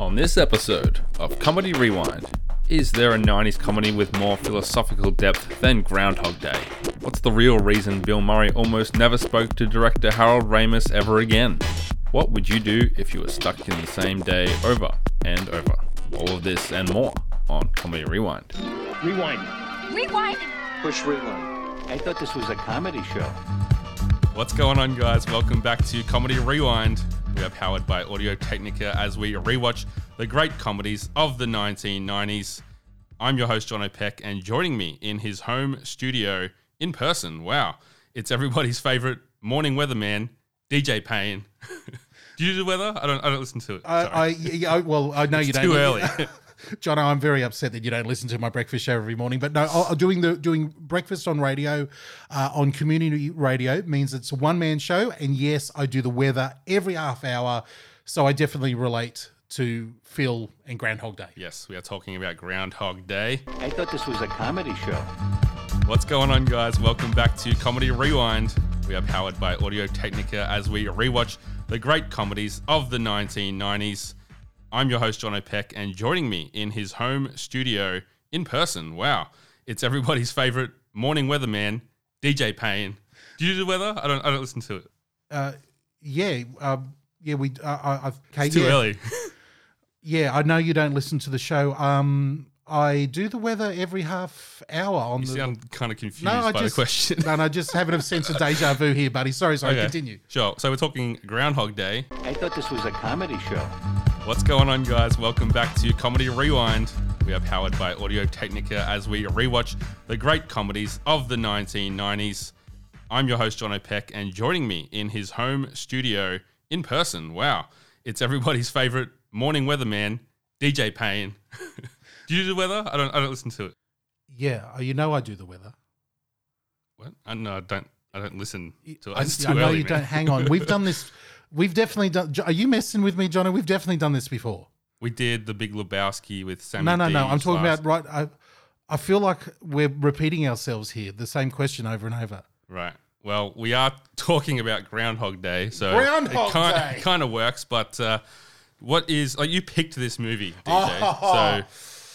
On this episode of Comedy Rewind, is there a 90s comedy with more philosophical depth than Groundhog Day? What's the real reason Bill Murray almost never spoke to director Harold Ramis ever again? What would you do if you were stuck in the same day over and over? All of this and more on Comedy Rewind. Rewind. Rewind. Push rewind. I thought this was a comedy show. What's going on, guys? Welcome back to Comedy Rewind. We are powered by Audio Technica as we rewatch the great comedies of the 1990s. I'm your host, John O'Peck, and joining me in his home studio in person, wow, it's everybody's favorite morning weatherman, DJ Payne. do you do the weather? I don't. I don't listen to it. Uh, Sorry. I, yeah, well, I know you It's don't. too early. John, I'm very upset that you don't listen to my breakfast show every morning. But no, I- I'm doing the doing breakfast on radio, uh, on community radio means it's a one man show, and yes, I do the weather every half hour, so I definitely relate to Phil and Groundhog Day. yes, we are talking about Groundhog Day. I thought this was a comedy show. What's going on, guys? Welcome back to Comedy Rewind. We are powered by Audio Technica as we rewatch the great comedies of the 1990s. I'm your host, John O'Peck, and joining me in his home studio in person, wow, it's everybody's favorite morning weatherman, DJ Payne. Do you do the weather? I don't. I don't listen to it. Uh, yeah, um, yeah, we. Uh, I, I've, okay, It's too yeah, early. Yeah, I know you don't listen to the show. Um, I do the weather every half hour on You the. sound kind of confused no, I by just the question. no, no, just having a sense of deja vu here, buddy. Sorry, sorry. Okay, Continue. Sure. So we're talking Groundhog Day. I thought this was a comedy show. What's going on, guys? Welcome back to Comedy Rewind. We are powered by Audio Technica as we rewatch the great comedies of the 1990s. I'm your host, John O'Peck, and joining me in his home studio in person, wow, it's everybody's favorite morning weatherman, DJ Payne. do you do the weather? I don't. I don't listen to it. Yeah, uh, you know I do the weather. What? I no, I don't. I don't listen to it. I, I know early, you man. don't. Hang on, we've done this. We've definitely done. Are you messing with me, Johnny? We've definitely done this before. We did the Big Lebowski with Sammy. no, no, no. I'm talking last- about right. I, I feel like we're repeating ourselves here. The same question over and over. Right. Well, we are talking about Groundhog Day, so Groundhog it kind, Day. kind of works. But uh, what is like you picked this movie, DJ? Oh. So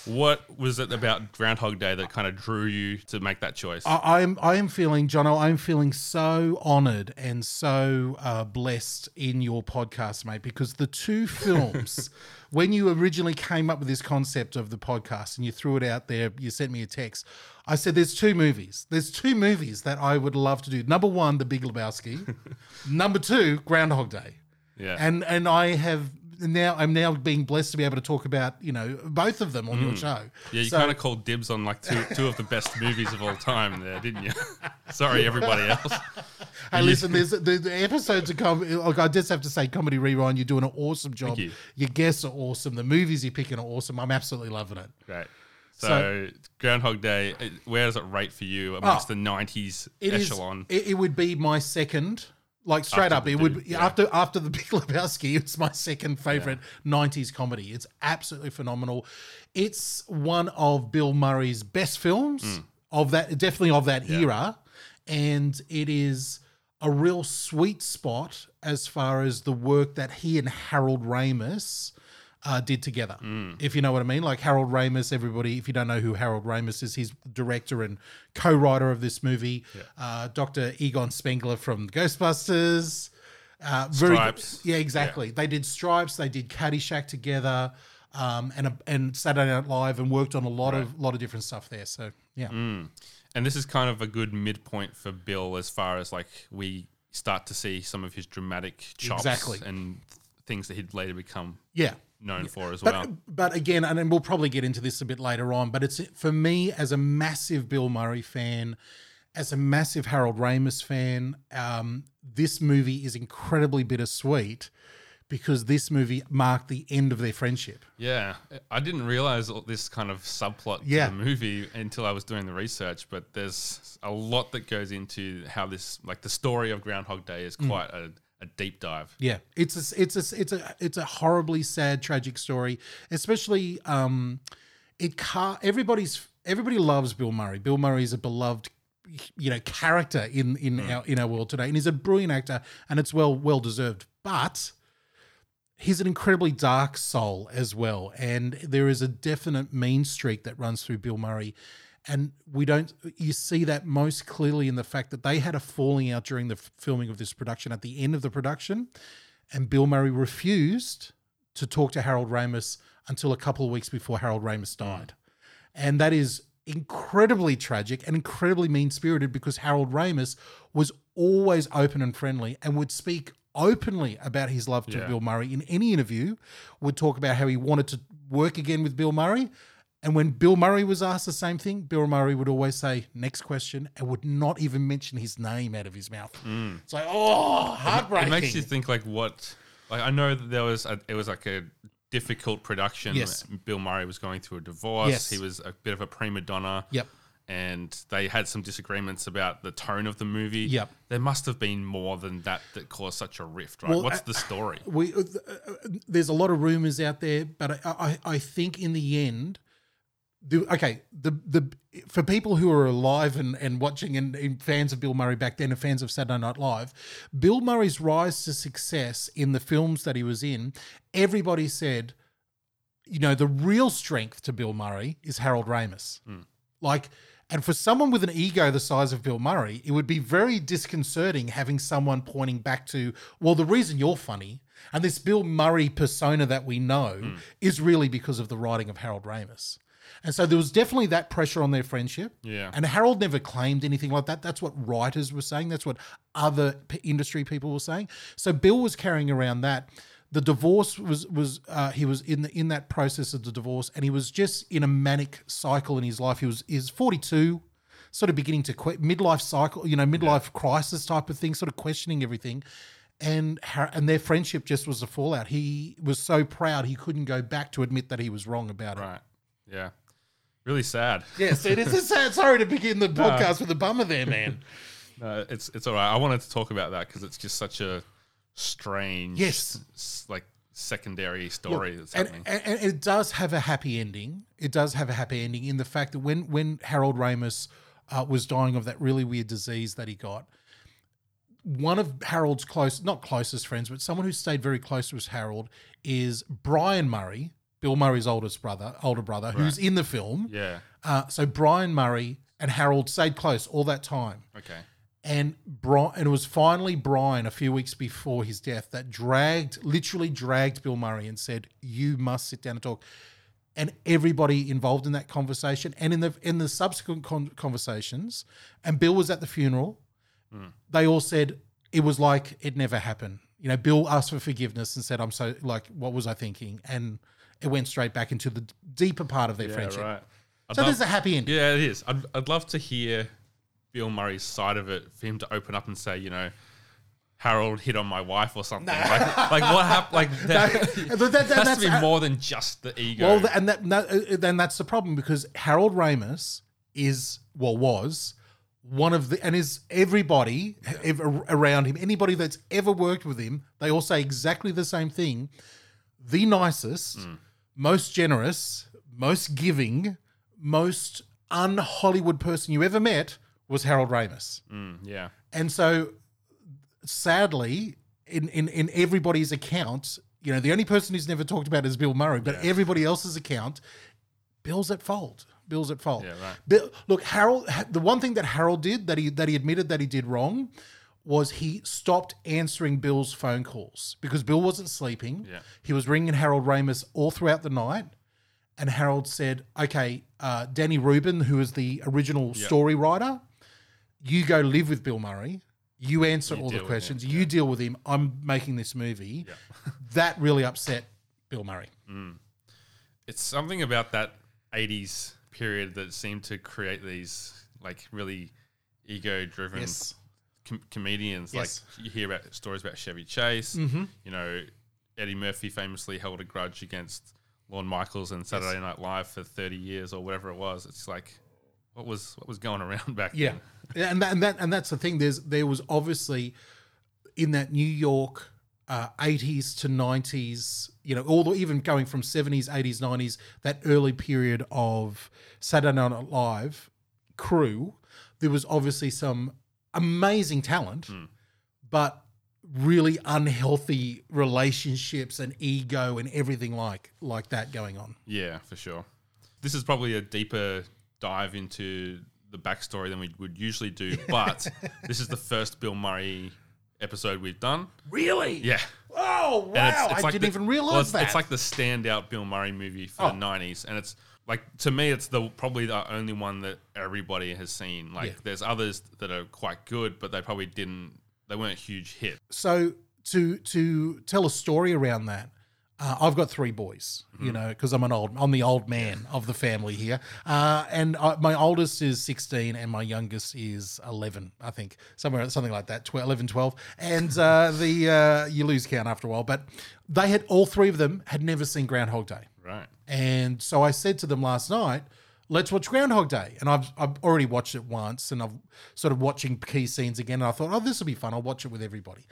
what was it about Groundhog Day that kind of drew you to make that choice? I, I am. I am feeling, Jono. I'm feeling so honoured and so uh, blessed in your podcast, mate. Because the two films, when you originally came up with this concept of the podcast and you threw it out there, you sent me a text. I said, "There's two movies. There's two movies that I would love to do. Number one, The Big Lebowski. Number two, Groundhog Day. yeah. And and I have." Now I'm now being blessed to be able to talk about you know both of them on your show. Mm. yeah, you So- kind of called dibs on like two two of the best movies of all time there, didn't you? Sorry, everybody else. Hey, listen, there's the, the episodes of com- like I just have to say, comedy rewind. You're doing an awesome job. you. Your guests are awesome. The movies you're picking are awesome. I'm absolutely loving it. Great. So, So- Groundhog Day, where does it rate for you amongst Oh, the '90s It is. echelon? It, it would be my second. Like straight After up, it would be yeah. after after the Big Lebowski. It's my second favorite '90s comedy. It's absolutely phenomenal. It's one of Bill Murray's best films Hmm. of that, definitely of that era, and it is a real sweet spot as far as the work that he and Harold Ramis uh, did together. If you know what I mean, like Harold Ramis. Everybody, if you don't know who Harold Ramis is, he's director and co-writer of this movie. Uh, Dr. Egon Spengler from Ghostbusters. Uh, very Stripes. Yeah, exactly. They did Stripes. They did Caddyshack together. Um, and a, and Saturday Night Live and worked on a lot of lot of different stuff there. So yeah, And this is kind of a good midpoint for Bill as far as like we start to see some of his dramatic chops Exactly. and things that he'd later become yeah. known for as But well. but again, and then we'll probably get into this a bit later on. But it's for me as a massive Bill Murray fan, as a massive Harold Ramis fan. Um, this movie is incredibly bittersweet because this movie marked the end of their friendship. Yeah, I didn't realize all this kind of subplot Yeah. to the movie until I was doing the research. But there's a lot that goes into how this, like the story of Groundhog Day, Mm. is quite a, a deep dive. Yeah, it's a, it's a, it's a it's a horribly sad, tragic story. Especially, um, it car everybody's everybody loves Bill Murray. Bill Murray is a beloved, you know, character in in our in our world today, and he's a brilliant actor, and it's well well deserved. But he's an incredibly dark soul as well, and there is a definite mean streak that runs through Bill Murray. And we don't, you see that most clearly in the fact that they had a falling out during the filming of this production at the end of the production. And Bill Murray refused to talk to Harold Ramis until a couple of weeks before Harold Ramis mm. died. And that is incredibly tragic and incredibly mean spirited because Harold Ramis was always open and friendly and would speak openly about his love to Yeah. Bill Murray in any interview, would talk about how he wanted to work again with Bill Murray. And when Bill Murray was asked the same thing, Bill Murray would always say, next question, and would not even mention his name out of his mouth. It's like, oh, heartbreaking. It makes you think like what like I know that there was a, it was like a difficult production. Yes. Bill Murray was going through a divorce. Yes. He was a bit of a prima donna. Yep. And they had some disagreements about the tone of the movie. Yep. There must have been more than that that caused such a rift, right? Well, What's I- the story? we uh, uh, there's a lot of rumors out there, but I, I, I think in the end, the okay the the for people who are alive and, and watching and, and fans of Bill Murray back then and fans of Saturday Night Live, Bill Murray's rise to success in the films that he was in, everybody said, you know, the real strength to Bill Murray is Harold Ramis. Hmm. Like, and for someone with an ego the size of Bill Murray, it would be very disconcerting having someone pointing back to, well, the reason you're funny and this Bill Murray persona that we know hmm. is really because of the writing of Harold Ramis. And so there was definitely that pressure on their friendship. Yeah. And Harold never claimed anything like that. That's what writers were saying. That's what other p- industry people were saying. So Bill was carrying around that. The divorce was was uh, he was in the, in that process of the divorce, and he was just in a manic cycle in his life. He was is forty two, sort of beginning to quit midlife cycle, you know, midlife crisis type of thing, sort of questioning everything. And and their friendship just was a fallout. He was so proud he couldn't go back to admit that he was wrong about it. Right. Yeah. Really sad. Yes, it is a sad. Sorry to begin the podcast with a bummer there, man. No, it's it's all right. I wanted to talk about that because it's just such a strange, Yes. s- like secondary story that's and, happening. and, and it does have a happy ending. It does have a happy ending in the fact that when when Harold Ramis uh, was dying of that really weird disease that he got, one of Harold's close, not closest friends, but someone who stayed very close with Harold is Brian Murray, Bill Murray's oldest brother, older brother, who's in the film. yeah. Uh, so Brian Murray and Harold stayed close all that time. Okay. and Brian, and it was finally Brian a few weeks before his death that dragged, literally dragged Bill Murray and said, "You must sit down and talk." And everybody involved in that conversation and in the in the subsequent con- conversations, and Bill was at the funeral. They all said it was like it never happened. You know, Bill asked for forgiveness and said, "I'm so like, what was I thinking?" And it went straight back into the deeper part of their Yeah. friendship. Right. I'd So love- there's a happy ending. Yeah, it is. I'd, I'd love to hear Bill Murray's side of it, for him to open up and say, you know, Harold hit on my wife or something. Like, like what happened? Like that, That- that- that- has that's- to be more than just the ego. Well, and that, that uh, then that's the problem because Harold Ramis is well was one of the and is everybody ev- around him anybody that's ever worked with him they all say exactly the same thing the nicest most generous most giving most un Hollywood person you ever met was Harold Ramis Mm, yeah. and so, sadly, in, in, in everybody's account, you know, the only person who's never talked about is Bill Murray, but everybody else's account, Bill's at fault. Bill's at fault. Yeah, right. Bill, look, Harold. The one thing that Harold did that he that he admitted that he did wrong was he stopped answering Bill's phone calls because Bill wasn't sleeping. Yeah. He was ringing Harold Ramis all throughout the night. And Harold said, okay, uh, Danny Rubin, who is the original story writer, you go live with Bill Murray. You answer You all the questions. him, You deal with him. I'm making this movie. that really upset Bill Murray. It's something about that 80s period that seemed to create these like really ego driven com- comedians. Yes. Like you hear about stories about Chevy Chase. Mm-hmm. You know, Eddie Murphy famously held a grudge against Lorne Michaels and Saturday Night Live for 30 years or whatever it was. It's like, what was what was going around back Yeah, then? Yeah, and that, and that and that's the thing. There's there was obviously in that New York uh, 80s to 90s, you know, all the, even going from 70s, 80s, 90s, that early period of Saturday Night Live crew, there was obviously some amazing talent, hmm. but really unhealthy relationships and ego and everything like like that going on. Yeah, for sure. This is probably a deeper dive into the backstory than we would usually do, but this is the first Bill Murray episode we've done. Really? Yeah. Oh wow! It's- it's I like didn't the- even well, realize it's, that. It's like the standout Bill Murray movie for Oh. the '90s, and it's like to me, it's the probably the only one that everybody has seen. Like, Yeah. there's others that are quite good, but they probably didn't. They weren't huge hit. so to to tell a story around that uh, i've got three boys you know because i'm an old i'm the old man of the family here uh, and I, my oldest is 16 and my youngest is 11 i think somewhere something like that 12, 11 12 and uh, the uh, you lose count after a while but they had all three of them had never seen groundhog day Right. and so I said to them last night, let's watch Groundhog Day. And I've, I've already watched it once and I've sort of watching key scenes again. And I thought, oh, this will be fun. I'll watch it with everybody.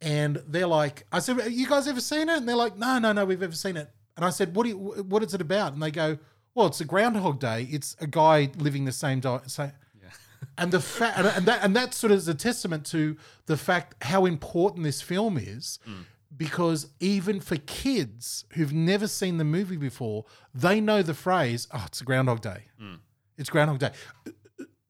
And they're like, I said, you guys ever seen it? And they're like, no, no, no, we've ever seen it. And I said, what, do you, what is it about? And they go, well, it's a Groundhog Day. It's a guy living the same day. Same, and the fact and, and that and that sort of is a testament to the fact how important this film is mm. Because even for kids who've never seen the movie before they know the phrase oh it's a groundhog day. Hmm. It's groundhog day.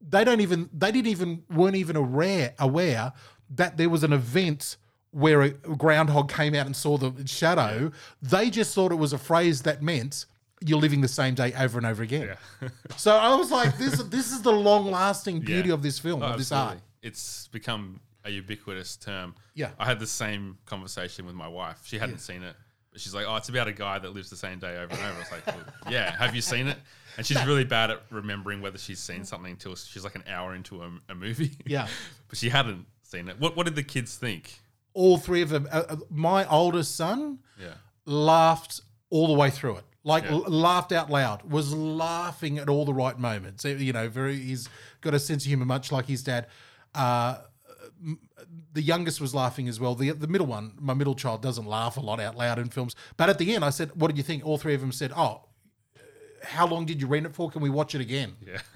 They don't even they didn't even weren't even aware aware that there was an event where a groundhog came out and saw the shadow. They just thought it was a phrase that meant you're living the same day over and over again. So I was like, this this is the long lasting beauty Yeah. of this film, Oh, of this absolutely. art. It's become a ubiquitous term. Yeah. I had the same conversation with my wife. She hadn't seen it, but she's like, "Oh, it's about a guy that lives the same day over and over." I was like, well, "Yeah, have you seen it?" And she's really bad at remembering whether she's seen something until she's like an hour into a, a movie. Yeah. but she hadn't seen it. What What did the kids think? All three of them. Uh, uh, my oldest son Yeah. laughed all the way through it. Like Yeah. l- laughed out loud, was laughing at all the right moments. You know, very he's got a sense of humor, much like his dad. Uh, the youngest was laughing as well. The the middle one, my middle child, doesn't laugh a lot out loud in films. But at the end, I said, "What did you think?" All three of them said, "Oh, how long did you rent it for? Can we watch it again?" Yeah.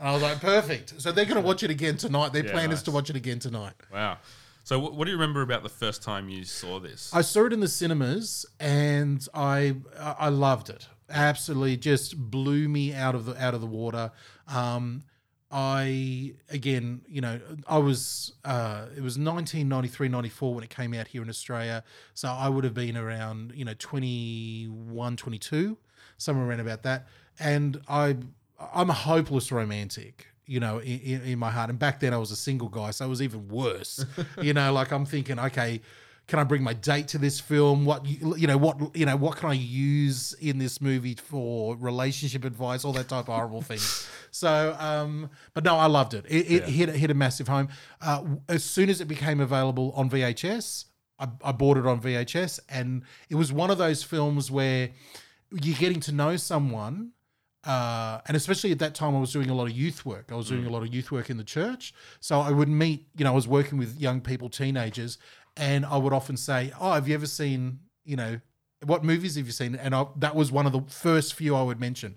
And I was like, "Perfect." So they're going to watch it again tonight. Their Yeah, plan is to watch it again tonight. wow. So, what, what do you remember about the first time you saw this? I saw it in the cinemas and I I loved it. Absolutely, just blew me out of the out of the water. Um, I again, you know, I was uh, it was 1993, 94 when it came out here in Australia. So I would have been around, you know, 21, 22, somewhere around about that. And I I'm a hopeless romantic you know, in, in, in my heart. And back then I was a single guy, so it was even worse. you know, like I'm thinking, okay, can I bring my date to this film? What you you know, what you know, what can I use in this movie for relationship advice, all that type of horrible things. So, um, but no, I loved it. It, it hit hit a massive home. Uh, as soon as it became available on VHS, I, I bought it on VHS, and it was one of those films where you're getting to know someone uh, and especially at that time, I was doing a lot of youth work. I was doing a lot of youth work in the church. So I would meet, you know, I was working with young people, teenagers, and I would often say, "Oh, have you ever seen, you know, what movies have you seen?" And I, that was one of the first few I would mention.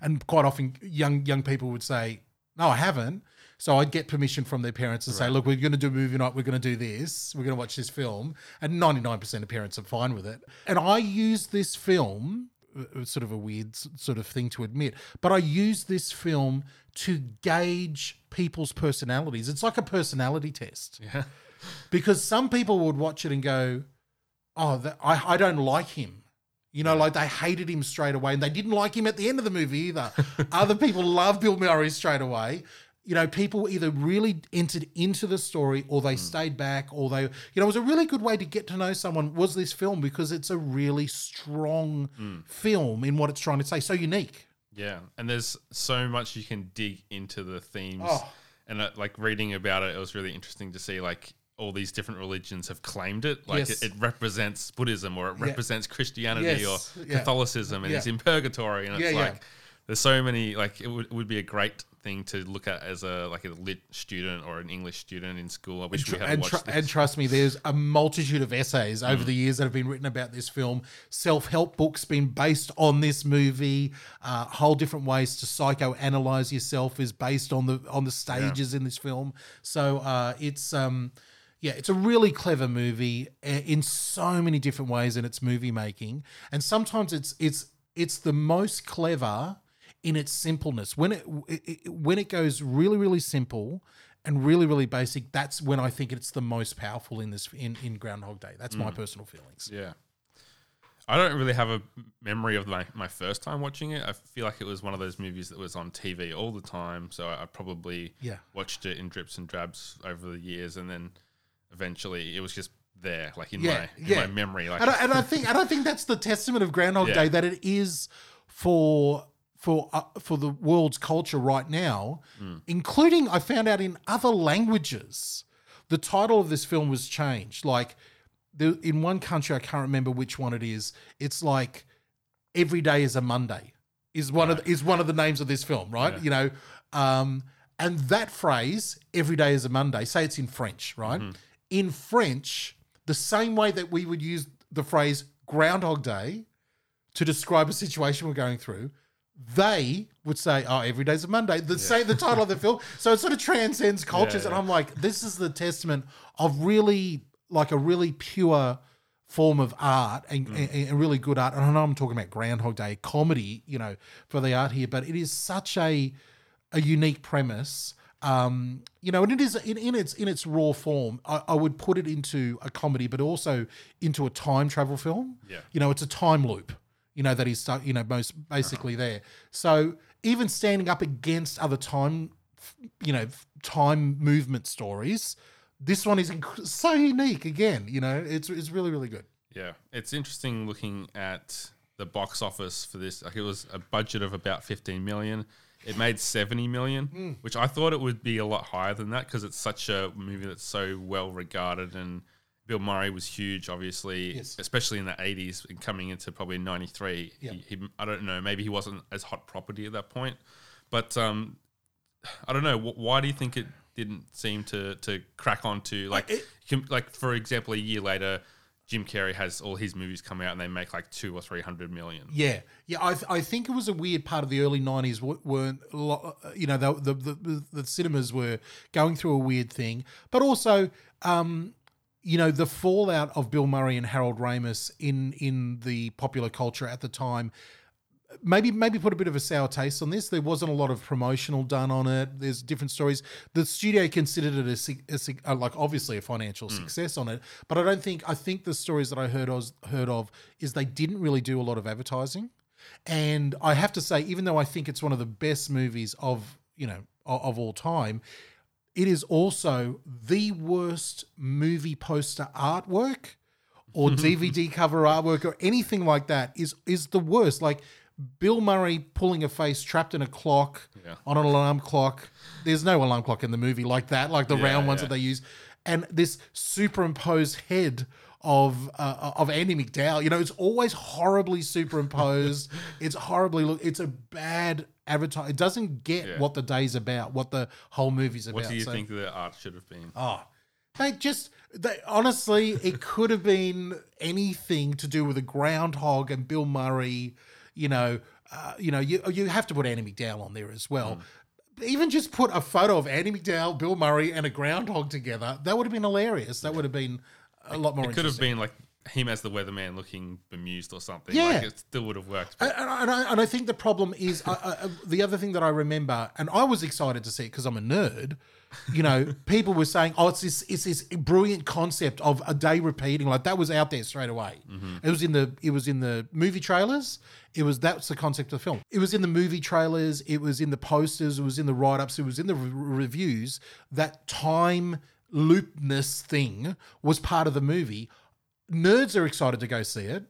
And quite often, young young people would say, "No, I haven't." So I'd get permission from their parents and say, "Look, we're going to do a movie night. We're going to do this. We're going to watch this film." And ninety nine percent of parents are fine with it. And I use this film uh, sort of a weird sort of thing to admit, but I use this film to gauge people's personalities. It's like a personality test. Yeah. Because some people would watch it and go, "Oh, that, I I don't like him." You know, like they hated him straight away, and they didn't like him at the end of the movie either. Other people love Bill Murray straight away. You know, people either really entered into the story or they stayed back or they, you know, it was a really good way to get to know someone was this film because it's a really strong film in what it's trying to say. So unique. Yeah, and there's so much you can dig into the themes, Oh. and uh, like reading about it, it was really interesting to see like all these different religions have claimed it. Like Yes. it, it represents Buddhism or it represents Christianity Yes, or yeah. Catholicism, and Yeah. it's in purgatory, and it's like there's so many. Like it would, it would be a great thing to look at as a like a lit student or an English student in school. I wish we had and, watched tr- this. and trust me, there's a multitude of essays over Mm. the years that have been written about this film. Self help books been based on this movie. Uh, whole different ways to psychoanalyze yourself is based on the on the stages in this film. So uh, it's um, Yeah, it's a really clever movie uh, in so many different ways in its movie making, and sometimes it's it's it's the most clever in its simpleness. When it, it, it when it goes really really simple and really really basic, that's when I think it's the most powerful in this in in Groundhog Day. That's my personal feelings. Yeah. I don't really have a memory of my, my first time watching it. I feel like it was one of those movies that was on TV all the time. So I probably Yeah. watched it in drips and drabs over the years. And then eventually it was just there, like in, Yeah, my, in yeah. my memory. Like, and I, and I think and I think that's the testament of Groundhog Yeah. Day that it is for for uh, for the world's culture right now, Hmm. including I found out in other languages. The title of this film was changed. Like the, in one country, I can't remember which one it is. It's like every day is a Monday. Is one of the, is one of the names of this film, right? You know, um, and that phrase "every day is a Monday." Say it's in French, right? Mm-hmm. In French, the same way that we would use the phrase Groundhog Day to describe a situation we're going through, they would say, "Oh, every day's a Monday." The say the title of the film, so it sort of transcends cultures. Yeah, And. I'm like, this is the testament of really like a really pure form of art and, Mm. and, and really good art. And I know I'm talking about Groundhog Day comedy, you know, for the art here, but it is such a a unique premise. Um, you know, and it is in, in its in its raw form. I, I would put it into a comedy, but also into a time travel film. Yeah. you know, it's a time loop. You know that he's stuck. You know, most basically there. So even standing up against other time, you know, time movement stories, this one is inc- so unique. Again, you know, it's it's really really good. Yeah, it's interesting looking at the box office for this. Like it was a budget of about 15 million. It made 70 million, Hmm. which I thought it would be a lot higher than that because it's such a movie that's so well regarded and Bill Murray was huge, obviously, Yes. especially in the 80s and coming into probably 93. Yeah. He, he, I don't know, maybe he wasn't as hot property at that point. But um, I don't know. wh- Why do you think it didn't seem to to crack onto like it- com- like for example, a year later, Jim Carrey has all his movies come out and they make like two or three hundred million. Yeah, yeah. I, I think it was a weird part of the early '90s. w- Weren't lot- you know the, the the the cinemas were going through a weird thing, but also, um, you know, the fallout of Bill Murray and Harold Ramis in in the popular culture at the time. Maybe maybe put a bit of a sour taste on this. There wasn't a lot of promotional done on it. There's different stories. The studio considered it a, sig- a uh, like obviously a financial success on it, but I don't think I think the stories that I heard of, heard of is they didn't really do a lot of advertising. And I have to say, even though I think it's one of the best movies of you know of, of all time, it is also the worst movie poster artwork or DVD cover artwork or anything like that is is the worst. Like Bill Murray pulling a face trapped in a clock Yeah. on an alarm clock. There's no alarm clock in the movie like that, like the Yeah, round ones yeah. that they use, and this superimposed head of uh, of Andie MacDowell. You know, it's always horribly superimposed. it's horribly look. It's a bad advertise. It doesn't get what the day's about, what the whole movie's about. What do you So- think the art should have been? Oh, they just they honestly, it could have been anything to do with a groundhog and Bill Murray. You know, uh, you know, you you have to put Andie MacDowell on there as well. Even just put a photo of Andie MacDowell, Bill Murray, and a groundhog together. That would have been hilarious. That would have been a lot more. It could have been like him as the weatherman looking bemused or something. Yeah. Like it still would have worked. And, But and, and I, and I think the problem is I, I, the other thing that I remember, and I was excited to see it because I'm a nerd. You know, people were saying, "Oh, it's this, it's this brilliant concept of a day repeating." Like that was out there straight away. Mm-hmm. It was in the, it was in the movie trailers. It was that's the concept of the film. It was in the movie trailers. It was in the posters. It was in the write ups. It was in the re- reviews. That time loopness thing was part of the movie. Nerds are excited to go see it.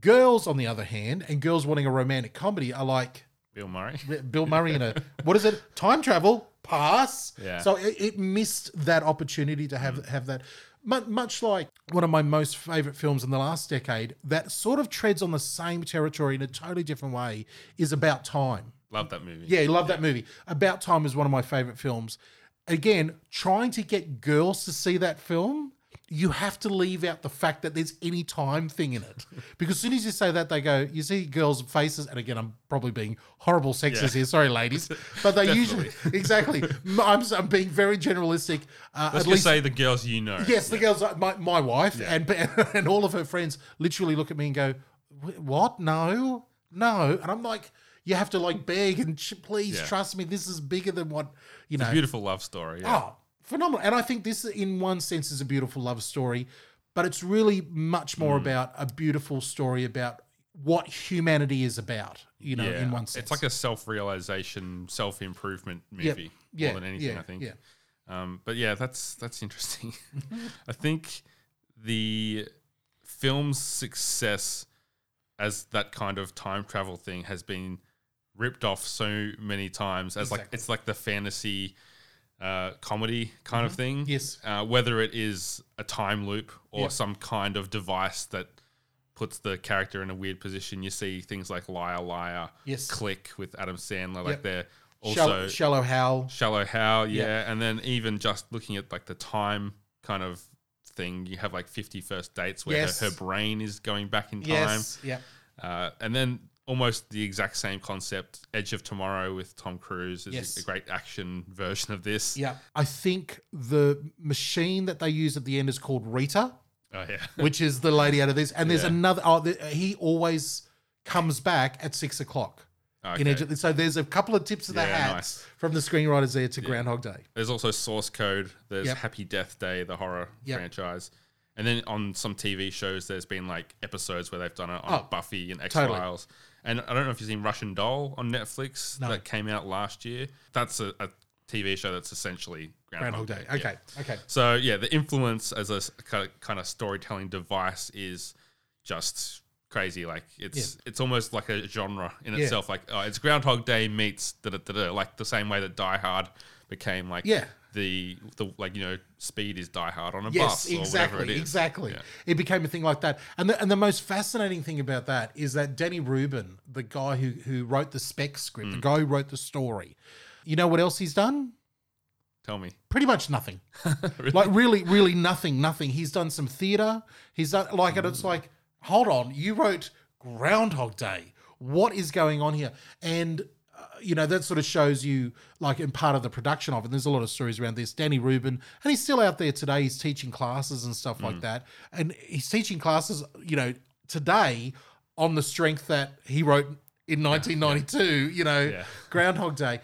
Girls, on the other hand, and girls wanting a romantic comedy are like Bill Murray. Bill Murray in a what is it? Time travel pass. Yeah. So it, it missed that opportunity to have mm. have that. Mu- Much like one of my most favorite films in the last decade, that sort of treads on the same territory in a totally different way, is About Time. Love that movie. Yeah, love that movie. About Time is one of my favorite films. Again, trying to get girls to see that film you have to leave out the fact that there's any time thing in it. Because as soon as you say that, they go, you see girls' faces, and again, I'm probably being horrible sexist Yeah. here, sorry, ladies, but they usually, exactly. I'm, I'm being very generalistic. Uh, Let's at just least, say the girls you know. yes, the girls, my, my wife and, and all of her friends literally look at me and go, what? No, no. And I'm like, you have to like beg and please Yeah. trust me. This is bigger than what, you know. Beautiful love story. Yeah. Oh, phenomenal. And I think this, in one sense, is a beautiful love story, but it's really much Mm. more about a beautiful story about what humanity is about, you know, in one sense. It's like a self realization, self improvement Yep. movie Yeah, more than anything, yeah, I think. yeah. Um, but yeah, that's that's interesting. I think the film's success as that kind of time travel thing has been ripped off so many times as like it's like the fantasy uh, comedy kind of thing. Mm-hmm. Yes. Uh, whether it is a time loop or Yep. some kind of device that puts the character in a weird position. You see things like Liar Liar, Yes. Click with Adam Sandler, Yep. like they're also Shallow, shallow Hal. Shallow Hal, yeah. Yeah. And then even just looking at like the time kind of thing, you have like 50 First Dates where Yes. her, her brain is going back in time. Yes. Yeah. Uh, and then almost the exact same concept, Edge of Tomorrow with Tom Cruise is Yes. a great action version of this. Yeah. I think the machine that they use at the end is called Rita. Oh, yeah. which is the lady out of this. And there's Yeah. another. Oh, the, he always comes back at six o'clock. In Okay. Egypt. So there's a couple of tips of the Yeah, hat nice. from the screenwriters there to Groundhog Day. There's also Source Code. There's Yep. Happy Death Day, the horror Yep. franchise. And then on some TV shows, there's been like episodes where they've done it on Oh, Buffy and X totally. And I don't know if you've seen Russian Doll on Netflix No. that came out last year. That's a, a TV show that's essentially Groundhog Day. yeah. Okay. Okay. So yeah, the influence as a kind of, storytelling device is just crazy. Like it's it's almost like a genre in Yeah. itself. Like oh, it's Groundhog Day meets da da da da. Like the same way that Die Hard became like Yeah. The the like you know Speed is Die Hard on a Yes, bus or whatever exactly, it is. exactly. Yeah. It became a thing like that, and the, and the most fascinating thing about that is that Danny Rubin, the guy who who wrote the spec script, Mm. the guy who wrote the story, you know what else he's done? Tell me. Pretty much nothing. Like really, really nothing, nothing. He's done some theater. He's done like, and it's like, hold on, you wrote Groundhog Day. What is going on here? And you know that sort of shows you like in part of the production of it. There's a lot of stories around this. Danny Rubin, and he's still out there today. He's teaching classes and stuff like mm. that, and he's teaching classes. You know, today on the strength that he wrote in 1992. You know, Yeah. Groundhog Day.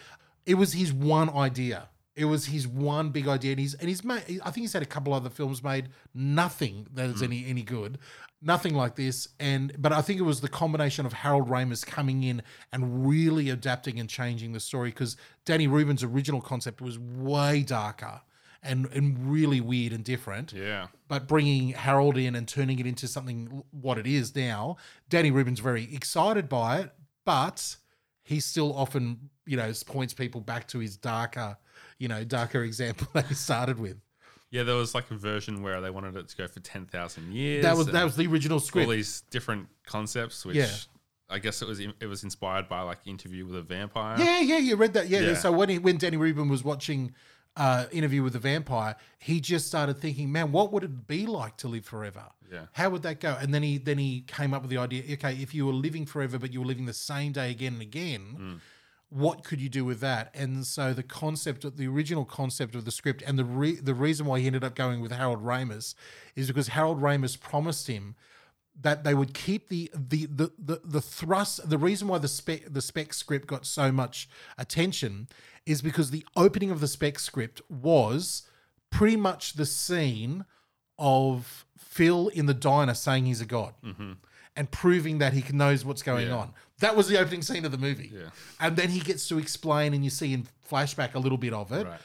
It was his one idea. It was his one big idea, and he's and he's made. I think he's had a couple other films made, nothing that is hmm. any any good, nothing like this. And but I think it was the combination of Harold Ramis coming in and really adapting and changing the story because Danny Rubin's original concept was way darker and and really weird and different Yeah. but bringing Harold in and turning it into something what it is now, Danny Rubin's very excited by it, but he still often, you know, points people back to his darker, you know, darker example he started with. Yeah, there was like a version where they wanted it to go for ten thousand years. That was that was the original script. all these different concepts, which Yeah. I guess it was it was inspired by like Interview with a Vampire. Yeah, yeah, you read that. Yeah. Yeah. So when he, when Danny Rubin was watching uh, Interview with a Vampire, he just started thinking, man, what would it be like to live forever? Yeah. How would that go? And then he then he came up with the idea, okay, if you were living forever but you were living the same day again and again, Mm. What could you do with that? And so the concept, the original concept of the script, and the re- the reason why he ended up going with Harold Ramis is because Harold Ramis promised him that they would keep the the the the, the thrust. The reason why the spec the spec script got so much attention is because the opening of the spec script was pretty much the scene of Phil in the diner saying he's a god. Mm-hmm. And proving that he knows what's going Yeah. on. That was the opening scene of the movie. Yeah. And then he gets to explain, and you see in flashback a little bit of it. Right.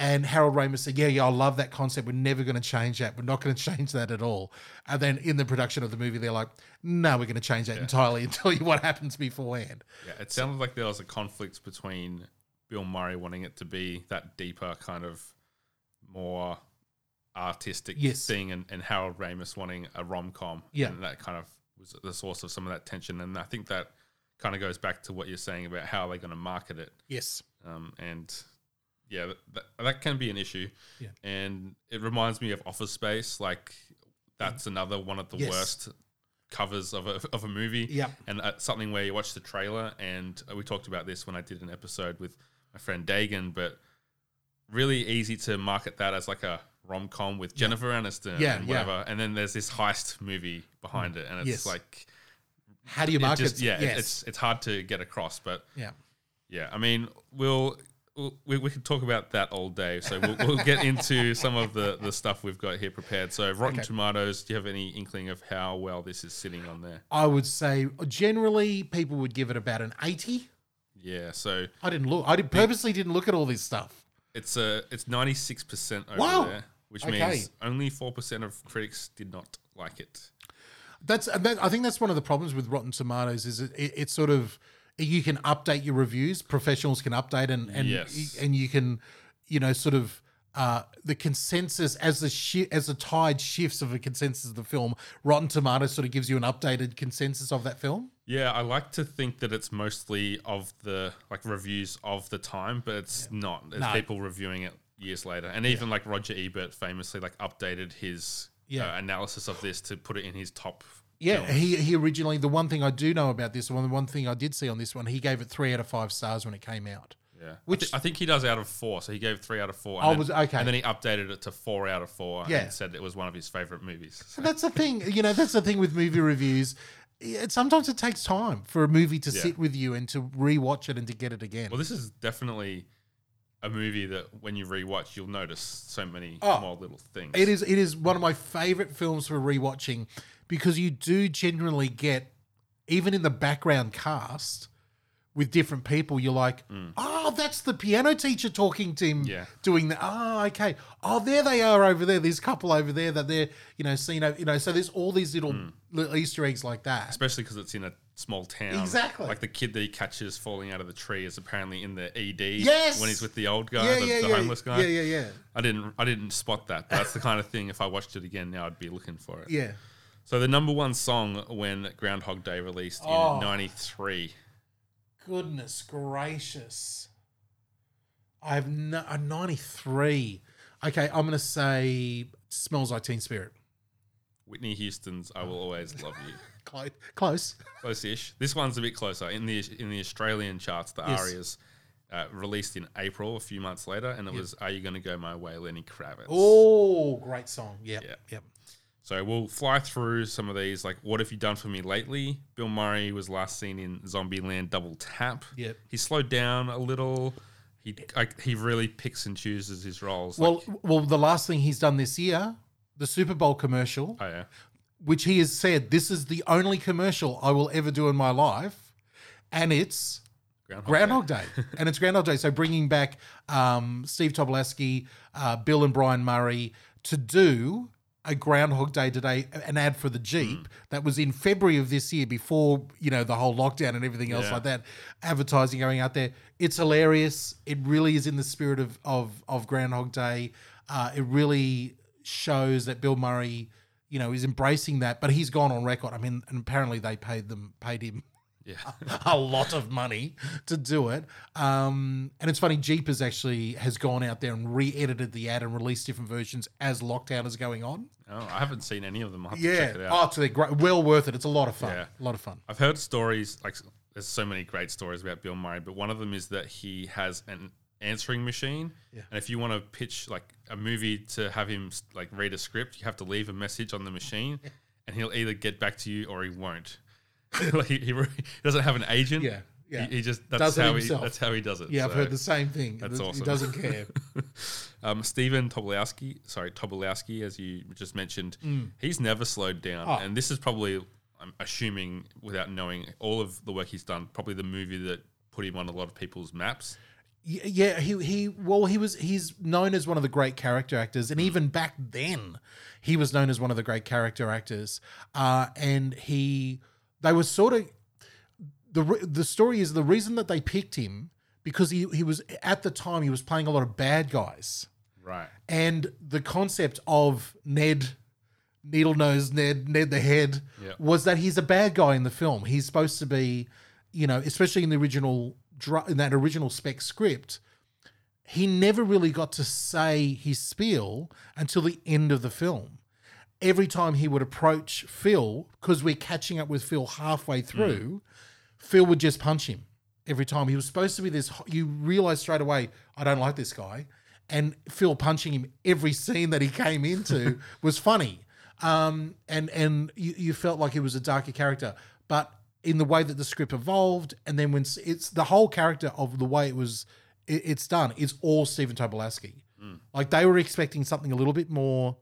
And Harold Ramis said, "Yeah, yeah, I love that concept. We're never going to change that. We're not going to change that at all." And then in the production of the movie, they're like, "No, we're going to change that entirely and tell you what happens beforehand." Yeah, it sounded like there was a conflict between Bill Murray wanting it to be that deeper kind of more artistic Yes. thing and, and Harold Ramis wanting a rom com. Yeah. And that kind of was the source of some of that tension. And I think that kind of goes back to what you're saying about how they're going to market it. Yes, Um, and yeah, that, that, that can be an issue. Yeah. And it reminds me of Office Space. Like, that's another one of the Yes. worst covers of a, of a movie. Yep. And uh, something where you watch the trailer, and uh, we talked about this when I did an episode with my friend Dagan, but really easy to market that as like a rom com with Jennifer Aniston Yeah, and yeah. whatever. And then there's this heist movie behind it, and it's Yes. like, How do you it market? just, yeah, yes. it's, it's hard to get across, but yeah. yeah, I mean, we'll, we'll we, we could talk about that all day. So we'll, we'll get into some of the, the stuff we've got here prepared. So Rotten Okay. Tomatoes, do you have any inkling of how well this is sitting on there? I would say generally people would give it about an 80. Yeah, so I didn't look. I did purposely didn't look at all this stuff. it's a it's ninety six percent over Wow. there, which Okay. means only four percent of critics did not like it. That's that, I think that's one of the problems with Rotten Tomatoes is it, it, it's sort of you can update your reviews. Professionals can update and and Yes. and you can you know sort of uh, the consensus as the shi- as the tide shifts of a consensus of the film. Rotten Tomatoes sort of gives you an updated consensus of that film. Yeah, I like to think that it's mostly of the like reviews of the time, but it's not. It's No. people reviewing it years later, and even like Roger Ebert famously like updated his Yeah. uh, analysis of this to put it in his top. Yeah, films. he he originally the one thing I do know about this one, the one thing I did see on this one, he gave it three out of five stars when it came out. Yeah, Which- which I, think he does out of four, so he gave three out of four. Oh, then, was- okay. and then he updated it to four out of four. Yeah. and said it was one of his favorite movies. So- And that's the thing, you know, that's the thing with movie reviews. It, sometimes it takes time for a movie to Yeah. sit with you and to rewatch it and to get it again. Well, this is definitely a movie that when you rewatch, you'll notice so many Oh, more little things. It is it is one of my favorite films for rewatching because you do genuinely get even in the background cast with different people you're like oh that's the piano teacher talking to him Mm. Yeah. doing that oh okay oh there they are over there There's a couple over there that they're you know seen you know so there's all these little, Mm. little easter eggs like that especially because it's in a small town. Exactly. Like the kid that he catches falling out of the tree is apparently in the ED. Yes! When he's with the old guy, yeah the, yeah the yeah homeless guy. yeah yeah yeah I didn't. I didn't spot that. That's the kind of thing. If I watched it again now, I'd be looking for it. yeah So the number one song when Groundhog Day released Oh. in '93. Goodness gracious. I have no, a uh, 93. Okay, I'm going to say Smells Like Teen Spirit. Whitney Houston's "I Will Always Love You." Close. Close. Close-ish. This one's a bit closer in the in the Australian charts. The Yes. Arias uh, released in April, a few months later, and it was "Are You Gonna Go My Way?" Lenny Kravitz. Oh, great song. Yep. Yeah. Yep. So we'll fly through some of these. Like, what have you done for me lately? Bill Murray was last seen in Zombieland Double Tap. Yep. He slowed down a little. He like, he really picks and chooses his roles. Well, like, well, the last thing he's done this year, the Super Bowl commercial, oh yeah, which he has said this is the only commercial I will ever do in my life, and it's Groundhog, Groundhog Day. Day, and it's Groundhog Day. So bringing back um, Steve Tobolowsky, uh, Bill and Brian Murray to do a Groundhog Day today, an ad for the Jeep Hmm. that was in February of this year, before you know the whole lockdown and everything else Yeah. like that. Advertising going out there, it's hilarious. It really is in the spirit of of, of Groundhog Day. Uh, it really shows that Bill Murray, you know, is embracing that. But he's gone on record. I mean, and apparently they paid them paid him Yeah, a lot of money to do it. Um, and it's funny, Jeepers actually has gone out there and re-edited the ad and released different versions as lockdown is going on. oh, I haven't seen any of them. I'll have to Yeah, check it out. oh, so they're great, well worth it. It's a lot of fun. Yeah. A lot of fun. I've heard stories like there's so many great stories about Bill Murray, but one of them is that he has an answering machine, Yeah. and if you want to pitch like a movie to have him like read a script, you have to leave a message on the machine, and he'll either get back to you or he won't. like he, he, he doesn't have an agent. Yeah, yeah. He, he just that's Does how he that's how he does it. Yeah, I've heard the same thing. that's He awesome. doesn't care. Um, Stephen Tobolowsky, sorry Tobolowsky, as you just mentioned, he's never slowed down, Oh. and this is probably I'm assuming without knowing all of the work he's done, probably the movie that put him on a lot of people's maps. Yeah, he he well he was he's known as one of the great character actors, and even back then he was known as one of the great character actors. Uh, and he they were sort of the the story is the reason that they picked him because he he was at the time he was playing a lot of bad guys, Right. and the concept of Ned. Needle nose Ned, Ned the Head, Yeah. was that he's a bad guy in the film. He's supposed to be, you know, especially in the original, in that original spec script, he never really got to say his spiel until the end of the film. Every time he would approach Phil, because we're catching up with Phil halfway through, Phil would just punch him every time. He was supposed to be this, you realize straight away, I don't like this guy. And Phil punching him every scene that he came into was funny. Um, and and you, you felt like he was a darker character. But in the way that the script evolved, and then when it's the whole character of the way it was, it, it's done, it's all Stephen Tobolowsky. Hmm. Like they were expecting something a little bit more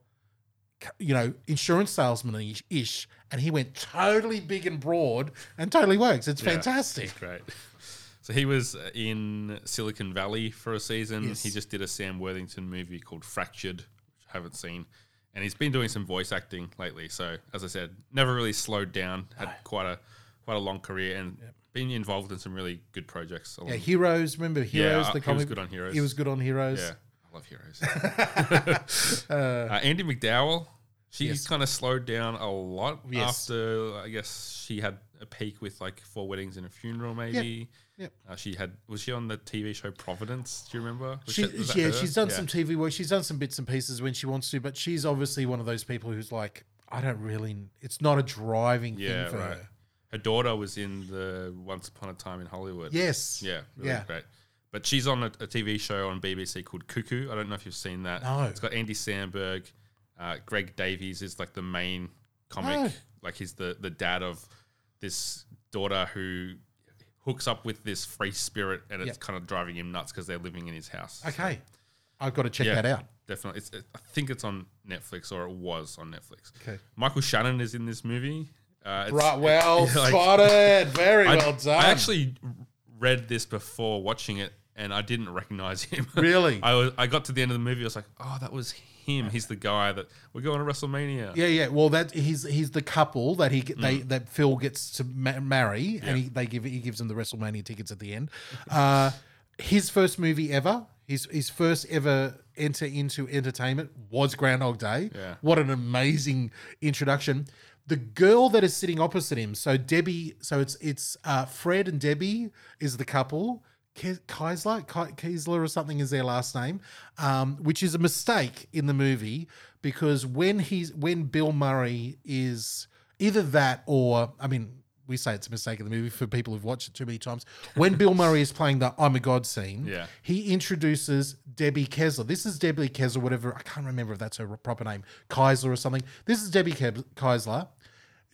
you know, insurance salesman ish, and he went totally big and broad and totally works. It's Yeah. fantastic. Great. So he was in Silicon Valley for a season. Yes. He just did a Sam Worthington movie called Fractured, which I haven't seen. And he's been doing some voice acting lately. So as I said, never really slowed down. Had quite a quite a long career and been involved in some really good projects. Yeah, Heroes. Remember Heroes? uh, the he was good on Heroes. He was good on Heroes. Yeah, I love Heroes. uh, Andie MacDowell, she Yes. kind of slowed down a lot Yes. after I guess she had a peak with like four weddings and a funeral. Maybe Yep. uh, she had was she on the TV show Providence? Do you remember? Was She, that yeah, her? she's done Yeah. some TV work. She's done some bits and pieces when she wants to, but she's obviously one of those people who's like, I don't really. It's not a driving Yeah, thing for right. her. Her daughter was in the Once Upon a Time in Hollywood. Yes. Yeah, really Yeah. great. But she's on a, a TV show on BBC called Cuckoo. I don't know if you've seen that. No. It's got Andy Samberg. Uh, Greg Davies is like the main comic. Oh. Like he's the, the dad of this daughter who hooks up with this free spirit and it's Yep. kind of driving him nuts because they're living in his house. Okay. I've got to check Yeah, that out. Definitely. It's, it, I think it's on Netflix or it was on Netflix. Okay. Michael Shannon is in this movie. Uh, Right. Well like- spotted. Very I, well done. I actually read this before watching it, and I didn't recognize him. Really? I was. I got to the end of the movie. I was like, "Oh, that was him. He's the guy that we're going to WrestleMania." Yeah, yeah. Well, that he's he's the couple that he they Mm. that Phil gets to ma- marry, and he, they give he gives him the WrestleMania tickets at the end. Uh, his first movie ever, his his first ever enter into entertainment was Groundhog Day. Yeah. What an amazing introduction. The girl that is sitting opposite him, so Debbie, so it's it's uh, Fred and Debbie is the couple. Ke- Keisler, Ke- Keisler or something is their last name, um, which is a mistake in the movie because when he's when Bill Murray is either that or I mean we say it's a mistake in the movie for people who've watched it too many times. When Bill Murray is playing the I'm a God scene, Yeah. he introduces Debbie Kessler. This is Debbie Kessler, whatever I can't remember if that's her proper name, Keisler or something. This is Debbie Ke- Keisler.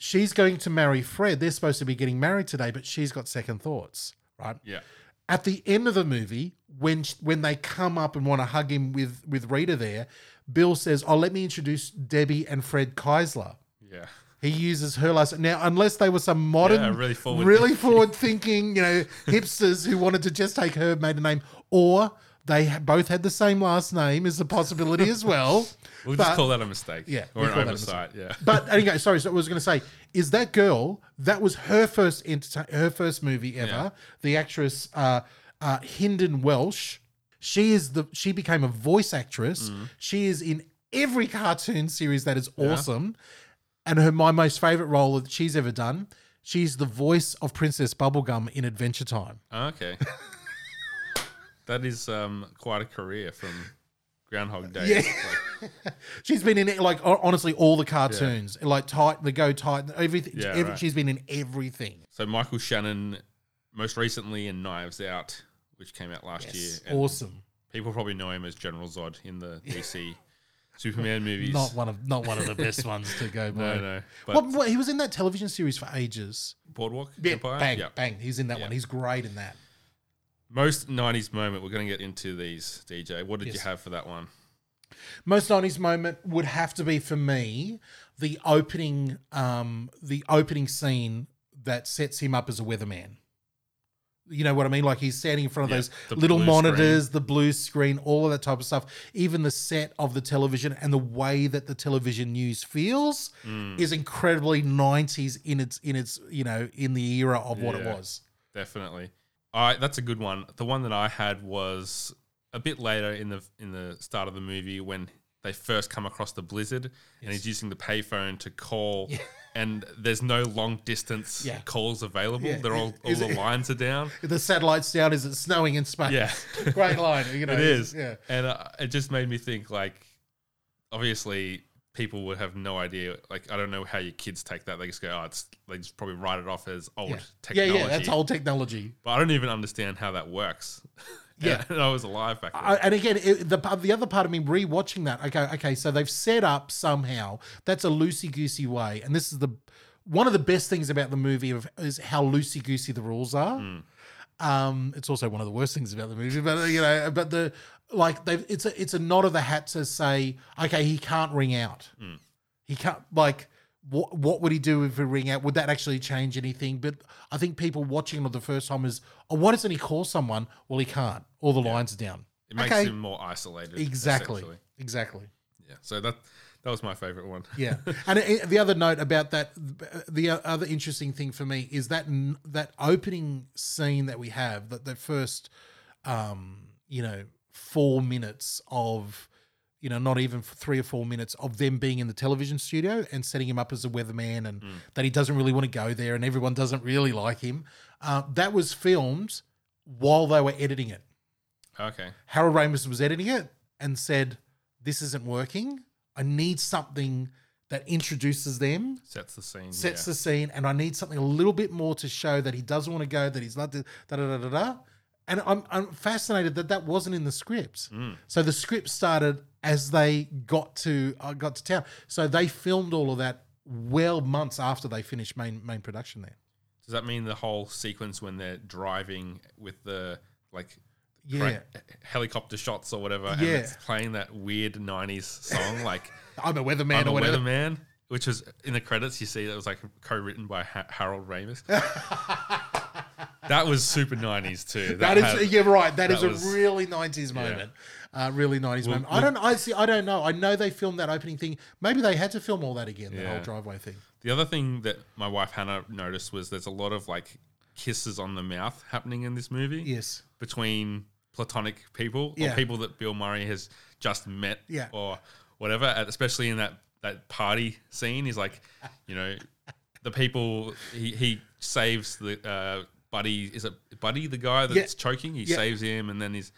She's going to marry Fred. They're supposed to be getting married today, but she's got second thoughts, right? Yeah. At the end of the movie, when when they come up and want to hug him with with Rita there, Bill says, "Oh, let me introduce Debbie and Fred Keisler." Yeah. He uses her last now, unless they were some modern, Yeah, really forward- really forward thinking, you know, hipsters who wanted to just take her maiden name, or they both had the same last name is a possibility as well. We'll But- just call that a mistake. Yeah, Or an call that a oversight. Yeah. but anyway, sorry. So I was going to say is that girl that was her first entertain, her first movie ever. Yeah. The actress uh, uh, Hynden Walch. She is the she became a voice actress. Mm. She is in every cartoon series that is awesome. And her my most favorite role that she's ever done. She's the voice of Princess Bubblegum in Adventure Time. Okay. that is um, quite a career from Groundhog Day. Yeah. Like, She's been in like honestly all the cartoons, like tight, the Go Tight, everything. Yeah, every- right. She's been in everything. so Michael Shannon, most recently in Knives Out, which came out last year. and awesome. People probably know him as General Zod in the DC Superman movies. Not one of not one of the best ones to go by. no, no. But Well, well, he was in that television series for ages. Boardwalk Yeah, Empire. bang, Yeah. bang. He's in that Yeah. one. He's great in that. Most '90s moment. We're going to get into these. DJ, what did you have for that one? Most nineties moment would have to be for me the opening, um, the opening scene that sets him up as a weatherman. You know what I mean? Like he's standing in front of Yeah, those little monitors, the blue screen, all of that type of stuff. Even the set of the television and the way that the television news feels Mm. is incredibly nineties in its in its you know in the era of what it was. Definitely. All right, that's a good one. The one that I had was a bit later in the in the start of the movie when they first come across the blizzard, and he's using the payphone to call, and there's no long distance Yeah. calls available. Yeah. They're all all Is the it- lines are down. The satellite's down. Is it snowing in space? Yeah. Great line. You know, it is. Yeah. And uh, it just made me think like, obviously, people would have no idea. Like, I don't know how your kids take that. They just go, oh, it's, they just probably write it off as old Yeah. yeah, technology. yeah, that's old technology. But I don't even understand how that works. Yeah. and I was alive back then. I, and again, it, the the other part of me rewatching that, okay, okay, so they've set up somehow that's a loosey goosey way, and this is the one of the best things about the movie of is how loosey goosey the rules are. Um, it's also one of the worst things about the movie, but you know, but the like they it's a it's a nod of the hat to say, okay, he can't ring out. He can't like what what would he do if he ring out? Would that actually change anything? But I think people watching it the first time is, oh, why doesn't he call someone? Well, he can't. All the lines are down. it makes okay. him more isolated. Exactly. Exactly. Yeah. So that that was my favorite one. Yeah. and uh, the other note about that, the other interesting thing for me is that that opening scene that we have, that the first, um, you know, four minutes of, you know, not even three or four minutes of them being in the television studio and setting him up as a weatherman, and that he doesn't really want to go there, and everyone doesn't really like him. Uh, that was filmed while they were editing it. Okay. Harold Ramis was editing it and said, "This isn't working. I need something that introduces them, Sets the scene. sets yeah. the scene, and I need something a little bit more to show that he doesn't want to go, that he's not da da da da da." And I'm I'm fascinated that that wasn't in the script. Mm. So the script started as they got to uh, got to town. So they filmed all of that well months after they finished main main production there. Does that mean the whole sequence when they're driving with the like Yeah. cra- helicopter shots or whatever, and it's playing that weird '90s song like I'm a weatherman "I'm or a whatever. Weatherman," which was in the credits. You see that was like co-written by ha- Harold Ramis. that was super '90s too. That is, had- you're right. that that is was- a really '90s moment. Uh, really '90s moment. I don't. I see. I don't know. I know they filmed that opening thing. Maybe they had to film all that again. The whole driveway thing. The other thing that my wife Hannah noticed was there's a lot of like kisses on the mouth happening in this movie. Yes. between platonic people Yeah. or people that Bill Murray has just met Yeah. or whatever, especially in that, that party scene. He's like, you know, the people he, he saves the uh, Buddy. Is it Buddy the guy that's choking? He Yeah. saves him, and then his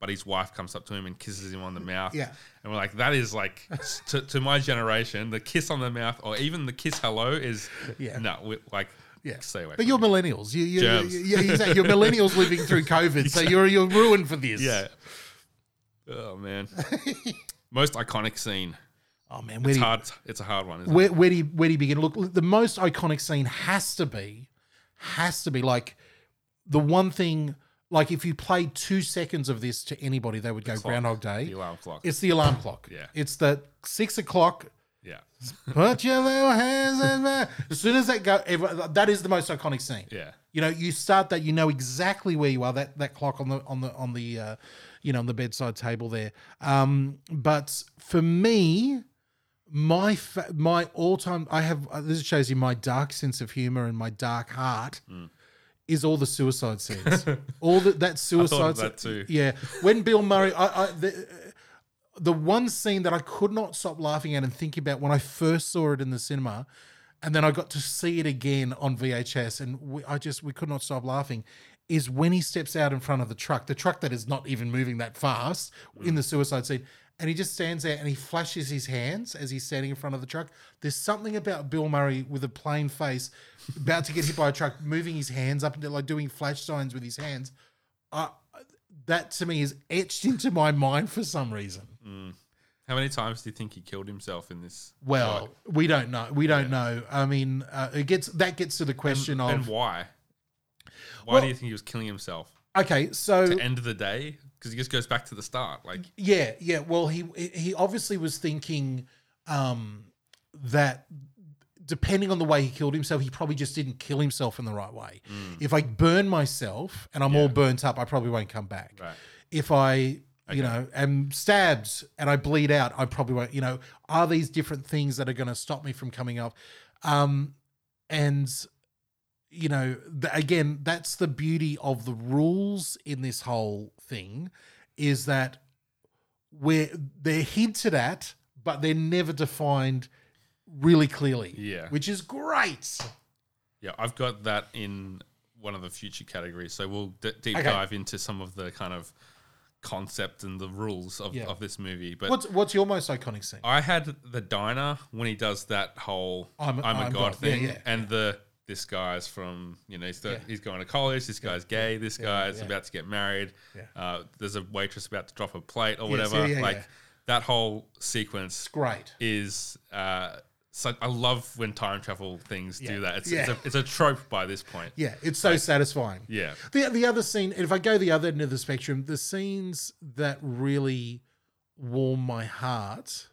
Buddy's wife comes up to him and kisses him on the mouth. Yeah. and we're like, that is like to, to my generation, the kiss on the mouth or even the kiss hello is Yeah. no, like Yeah. stay away. But you're it. millennials. You, you, you, Germs. you, yeah, exactly. You're millennials living through COVID, so you're you're ruined for this. yeah. Oh man, most iconic scene. Oh man, where It's do you, hard. It's a hard one. Isn't it? where, where do you, where do you begin? Look, the most iconic scene has to be, has to be like the one thing. Like if you played two seconds of this to anybody, they would go Clock. Groundhog Day. The alarm clock. It's the alarm clock. Yeah. It's the six o'clock. yeah, Put your little hands in there. As soon as that go, everyone, that is the most iconic scene. yeah. You know, you start that, you know exactly where you are. That that clock on the on the on the uh, you know on the bedside table there. Um, but for me, my fa- my all time, I have uh, this shows you my dark sense of humor and my dark heart. Is all the suicide scenes, all the, that suicide. of that too. Yeah, when Bill Murray, I, I the, the one scene that I could not stop laughing at and thinking about when I first saw it in the cinema, and then I got to see it again on VHS, and we, I just we could not stop laughing. Is when he steps out in front of the truck, the truck that is not even moving that fast in the suicide scene, and he just stands there and he flashes his hands as he's standing in front of the truck. There's something about Bill Murray with a plain face, about to get hit by a truck, moving his hands up and like doing flash signs with his hands. Uh, that to me is etched into my mind for some reason. How many times do you think he killed himself in this? Well, we don't know. We don't know. I mean, uh, it gets that gets to the question and of why? Why Well- do you think he was killing himself? okay, so To end of the day, because he just goes back to the start. Like, yeah, yeah. Well, he he obviously was thinking um, that depending on the way he killed himself, he probably just didn't kill himself in the right way. If I burn myself and I'm all burnt up, I probably won't come back. Right. If I you know am stabbed and I bleed out, I probably won't. You know, are these different things that are going to stop me from coming up? Um, and you know, again, that's the beauty of the rules in this whole thing is that where they're hinted at, but they're never defined really clearly. Yeah. which is great. Yeah, I've got that in one of the future categories. So we'll d- deep Okay. dive into some of the kind of concept and the rules of, Yeah. of this movie. But What's what's your most iconic scene? I had the diner when he does that whole I'm I'm, a- a I'm god God. Yeah, thing, yeah, and the this guy's from you know he's, the, Yeah. he's going to college. This guy's gay. This guy's about to get married. Yeah. Uh, there's a waitress about to drop a plate or Yes, whatever. like that whole sequence It's great. is. Uh, so I love when time travel things Yeah. do that. It's, Yeah. it's, a, it's a trope by this point. Yeah, it's so satisfying. Yeah. The the other scene, if I go the other end of the spectrum, the scenes that really warm my heart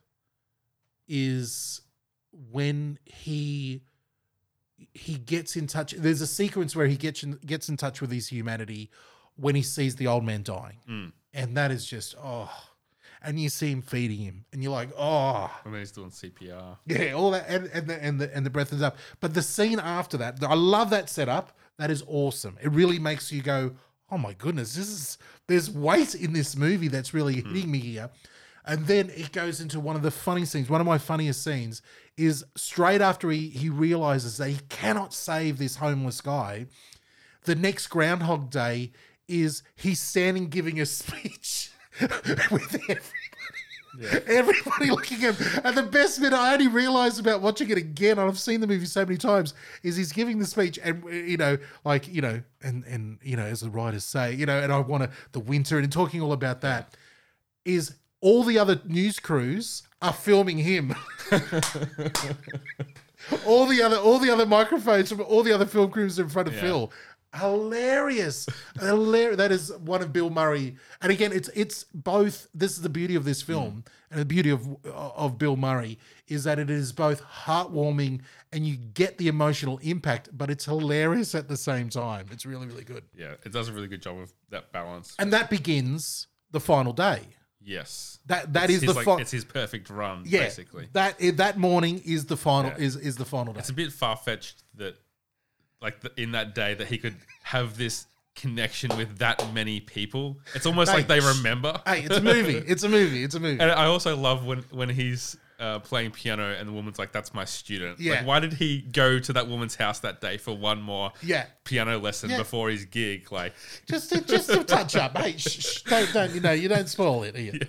is when he he gets in touch. There's a sequence where he gets in, gets in touch with his humanity when he sees the old man dying, Mm. and that is just oh. And you see him feeding him, and you're like, oh, And then he's doing CPR. yeah, all that, and, and the and the and the breath is up. But the scene after that, I love that setup. That is awesome. It really makes you go, "Oh my goodness, this is there's weight in this movie that's really hitting me here." And then it goes into one of the funny scenes. One of my funniest scenes is straight after he he realizes that he cannot save this homeless guy. The next Groundhog Day is he's standing giving a speech with everybody. Everybody looking at him. And the best bit I only realized about watching it again, and I've seen the movie so many times, is he's giving the speech and you know, like, you know, and and you know, as the writers say, you know, and I want to the winter and talking all about that, is all the other news crews are filming him. all the other all the other microphones from all the other film crews in front of Yeah. Phil. Hilarious. Hilarious. That is one of Bill Murray. And again, it's it's both this is the beauty of this film mm. and the beauty of of Bill Murray is that it is both heartwarming and you get the emotional impact, but it's hilarious at the same time. It's really, really good. Yeah, it does a really good job of that balance. And that begins the final day. Yes. That that It's is the like, fi- it's his perfect run, yeah, basically. That that morning is the final Yeah. is is the final day. It's a bit far fetched that, like, the, in that day, that he could have this connection with that many people. It's almost Hey, like they remember. Hey, it's a movie. It's a movie. It's a movie. And I also love when when he's uh, playing piano and the woman's like, "That's my student." Yeah. Like, why did he go to that woman's house that day for one more Yeah. piano lesson Yeah. before his gig? Like, just to, just to touch up. Hey, shh, shh, don't don't you know you don't spoil it. Ian.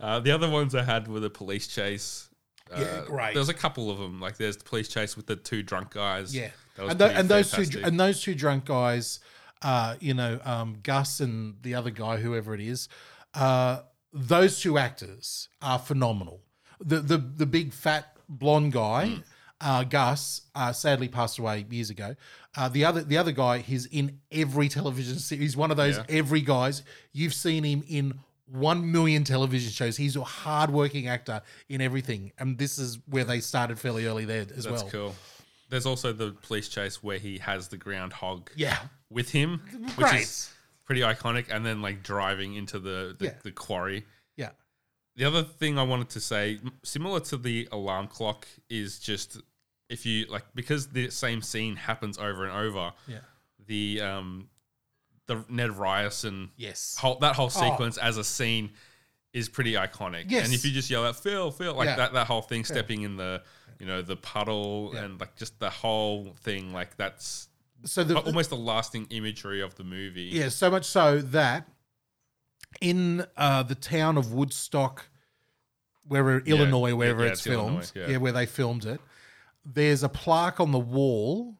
uh, the other ones I had were the police chase. Uh, Yeah, great. There's a couple of them. Like, there's the police chase with the two drunk guys. Yeah, and, pretty and those two and those two drunk guys, uh, you know, um, Gus and the other guy, whoever it is, uh, those two actors are phenomenal. The the the big fat blonde guy, Hmm. uh, Gus, uh, sadly passed away years ago. Uh, the other the other guy, he's in every television series. He's one of those Yeah. every guys. You've seen him in one million television shows. He's a hardworking actor in everything, and this is where they started fairly early there as That's well. That's cool. There's also the police chase where he has the groundhog Yeah, with him, which is pretty iconic, and then like driving into the the, Yeah. the quarry. Yeah. The other thing I wanted to say, similar to the alarm clock, is just if you like because the same scene happens over and over. Yeah. The um, the Ned Ryerson Yes. whole that whole Oh. sequence as a scene is pretty iconic. Yes. And if you just yell out Phil, Phil, like Yeah. that that whole thing, stepping in the you know the puddle Yeah. and like just the whole thing, like that's So the almost the lasting imagery of the movie. yeah, so much so that in uh, the town of Woodstock, wherever Illinois, wherever yeah, it's it's filmed, yeah. yeah, where they filmed it, there's a plaque on the wall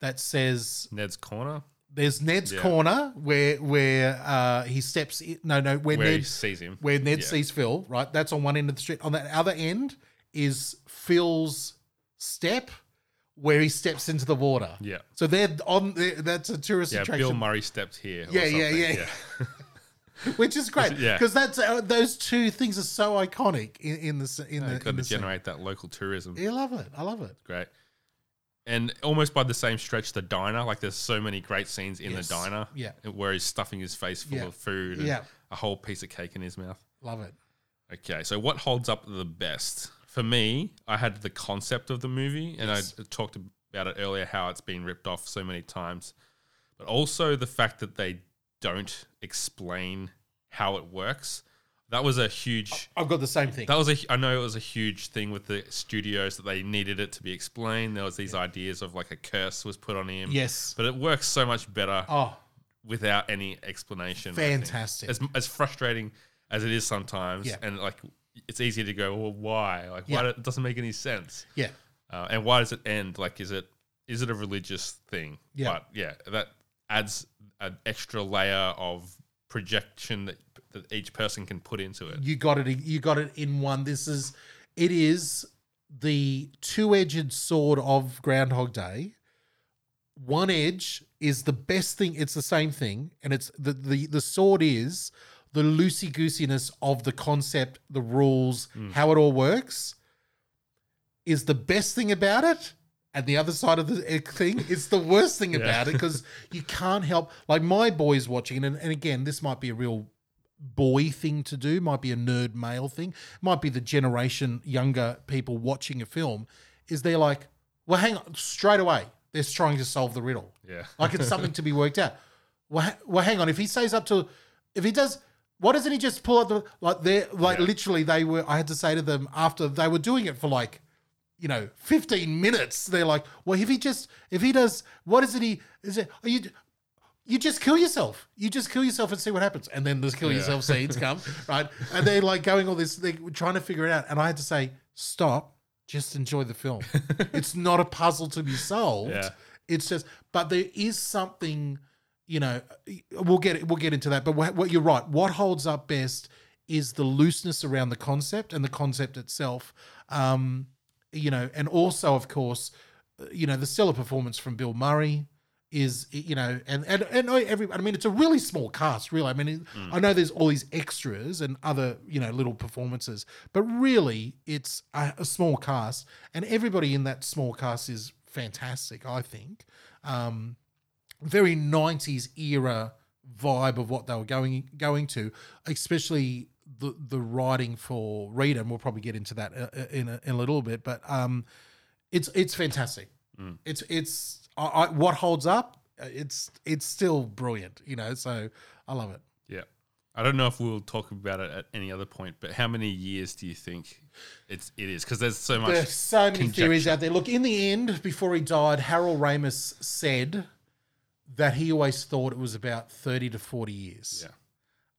that says Ned's corner there's Ned's Yeah. corner where where uh, he steps in, no no where, where he Ned sees him. where Ned Yeah. sees Phil right that's on one end of the street on that other end is Phil's step where he steps into the water Yeah. so they're on the, that's a tourist Yeah, attraction Bill Murray stepped here. or Yeah, yeah, yeah. which is great Yeah. because that's uh, those two things are so iconic in, in the in Yeah, the, got to generate that local tourism. I love it. I love it. Great. And almost by the same stretch, the diner. Like, there's so many great scenes in Yes. the diner. Yeah. Where he's stuffing his face full Yeah. of food and Yeah. a whole piece of cake in his mouth. Love it. Okay, so what holds up the best? For me, I had the concept of the movie, and Yes. I talked about it earlier how it's been ripped off so many times, but also the fact that they don't explain how it works. that was a huge. I've got the same thing. That was a. I know it was a huge thing with the studios that they needed it to be explained. There was these ideas of like a curse was put on him. Yes. but it works so much better oh, without any explanation. Fantastic. As as frustrating as it is sometimes, Yeah. and like it's easy to go, well, why? Like, why? Yeah. do- It doesn't make any sense. Yeah. Uh, and why does it end? Like, is it is it a religious thing? Yeah. But yeah, that adds an extra layer of projection that that each person can put into it. You got it. You got it in one. This is. It is the two-edged sword of Groundhog Day. One edge is the best thing. It's the same thing, and it's the the the sword is the loosey goosiness of the concept, the rules, mm. how it all works. Is the best thing about it, and the other side of the thing is the worst thing about it because you can't help. Like my boys watching, and, and again, this might be a real boy thing to do, might be a nerd male thing, might be the generation younger people watching a film, is they're like, well, hang on, straight away, they're trying to solve the riddle. Yeah. Like it's something to be worked out. Well, ha- well, hang on, if he stays up to, if he does, why doesn't he just pull out the, like, they're, like, Yeah. literally, they were, I had to say to them after they were doing it for like, you know, 15 minutes, they're like, well, if he just, if he does, what is it he, is it, are you, you just kill yourself. You just kill yourself and see what happens. And then the kill yourself scenes come, right? And they're like going all this, they're trying to figure it out. And I had to say, stop, just enjoy the film. it's not a puzzle to be solved. Yeah. It's just, but there is something, you know, we'll get we'll get into that. But what, what you're right. What holds up best is the looseness around the concept and the concept itself. Um, you know, and also of course, you know, the stellar performance from Bill Murray is you know and and and every I mean it's a really small cast really. I mean it- I know there's all these extras and other you know little performances but really it's a, a small cast and everybody in that small cast is fantastic I think. Um very 90s era vibe of what they were going going to especially the the writing for Rita and we'll probably get into that uh, uh, in a, in a little bit but um it's it's fantastic it's it's I, I, what holds up uh, it's it's still brilliant you know so i love it Yeah. I don't know if we'll talk about it at any other point, but how many years do you think it's it is? Because there's so much. there's so many theories out there look in the end before he died harold ramis said that he always thought it was about 30 to 40 years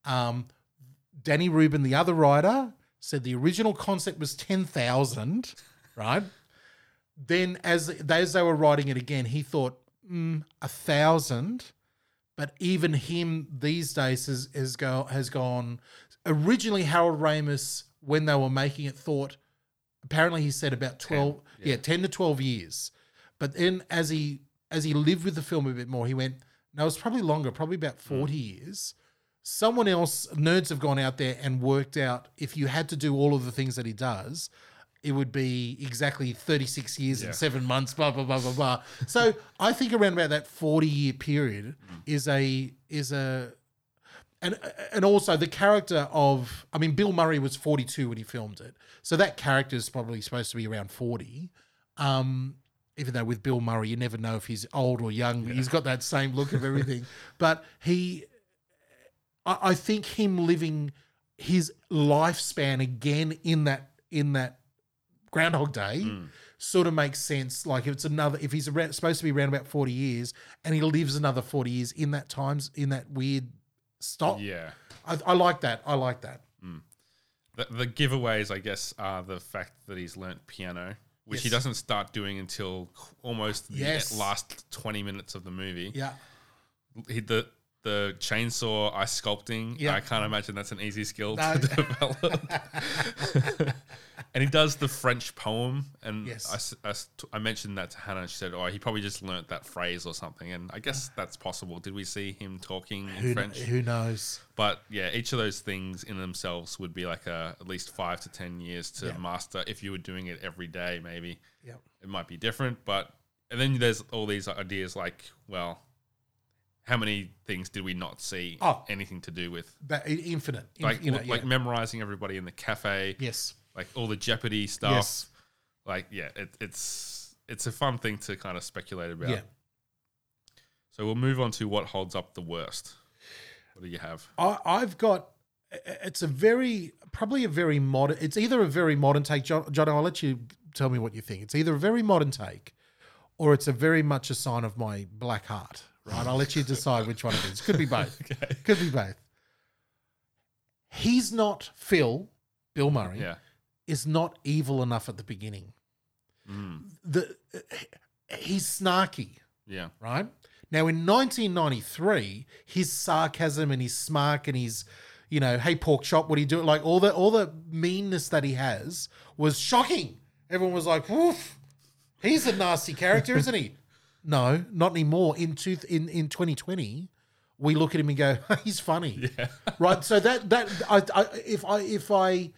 Yeah. um danny rubin the other writer said the original concept was 10000 right then as as they were writing it again he thought mm, a thousand but even him these days has has go has gone. Originally, Harold Ramis, when they were making it, thought apparently he said about twelve, yeah. ten to twelve years. But then as he as he lived with the film a bit more, he went, no, it's probably longer, probably about forty years. Someone else, nerds have gone out there and worked out if you had to do all of the things that he does, it would be exactly 36 years Yeah. and seven months, blah, blah, blah, blah, blah. So I think around about that 40 year period is a, is a, and, and also the character of, I mean, Bill Murray was 42 when he filmed it. So that character is probably supposed to be around 40. Um, even though with Bill Murray, you never know if he's old or young. He's got that same look of everything. but he, I, I think him living his lifespan again in that in that Groundhog Day hmm. sort of makes sense. Like if it's another, if he's around, supposed to be around about forty years, and he lives another forty years in that times in that weird stop. Yeah. I, I like that. I like that. Hmm. The, the giveaways, I guess, are the fact that he's learnt piano, which he doesn't start doing until almost the Yes. last 20 minutes of the movie. Yeah, He, the the chainsaw ice sculpting, Yeah. I can't imagine that's an easy skill No. to develop. and he does the French poem, and Yes. I I, I mentioned that to Hannah. and She said, "Oh, he probably just learnt that phrase or something." And I guess that's possible. Did we see him talking in who, French? who knows? But yeah, each of those things in themselves would be like a, at least five to ten years to master. If you were doing it every day, maybe Yeah, it might be different. But and then there's all these ideas like, well, how many things did we not see Oh. anything to do with? i- infinite. Like you know, like yeah. memorizing everybody in the cafe, yes, like all the Jeopardy stuff. yes, Like yeah, it, it's it's a fun thing to kind of speculate about. yeah. So we'll move on to what holds up the worst. What do you have? I, I've got it's a very probably a very modern. It's either a very modern take, John. John, I'll let you tell me what you think. It's either a very modern take, or it's a very much a sign of my black heart. Right, I'll let you decide which one it is. Could be both. Could be both. He's not Phil, Bill Murray, Yeah. is not evil enough at the beginning. Hmm. The uh, he's snarky Yeah. right? Now in 1993, his sarcasm and his smirk and his, you know, hey pork chop, what are you doing? Like all the all the meanness that he has was shocking. Everyone was like, "Oof, he's a nasty character, isn't he?" No, not anymore. In two, in in 2020, we look at him and go, "He's funny." Right. So that that I, I if I if I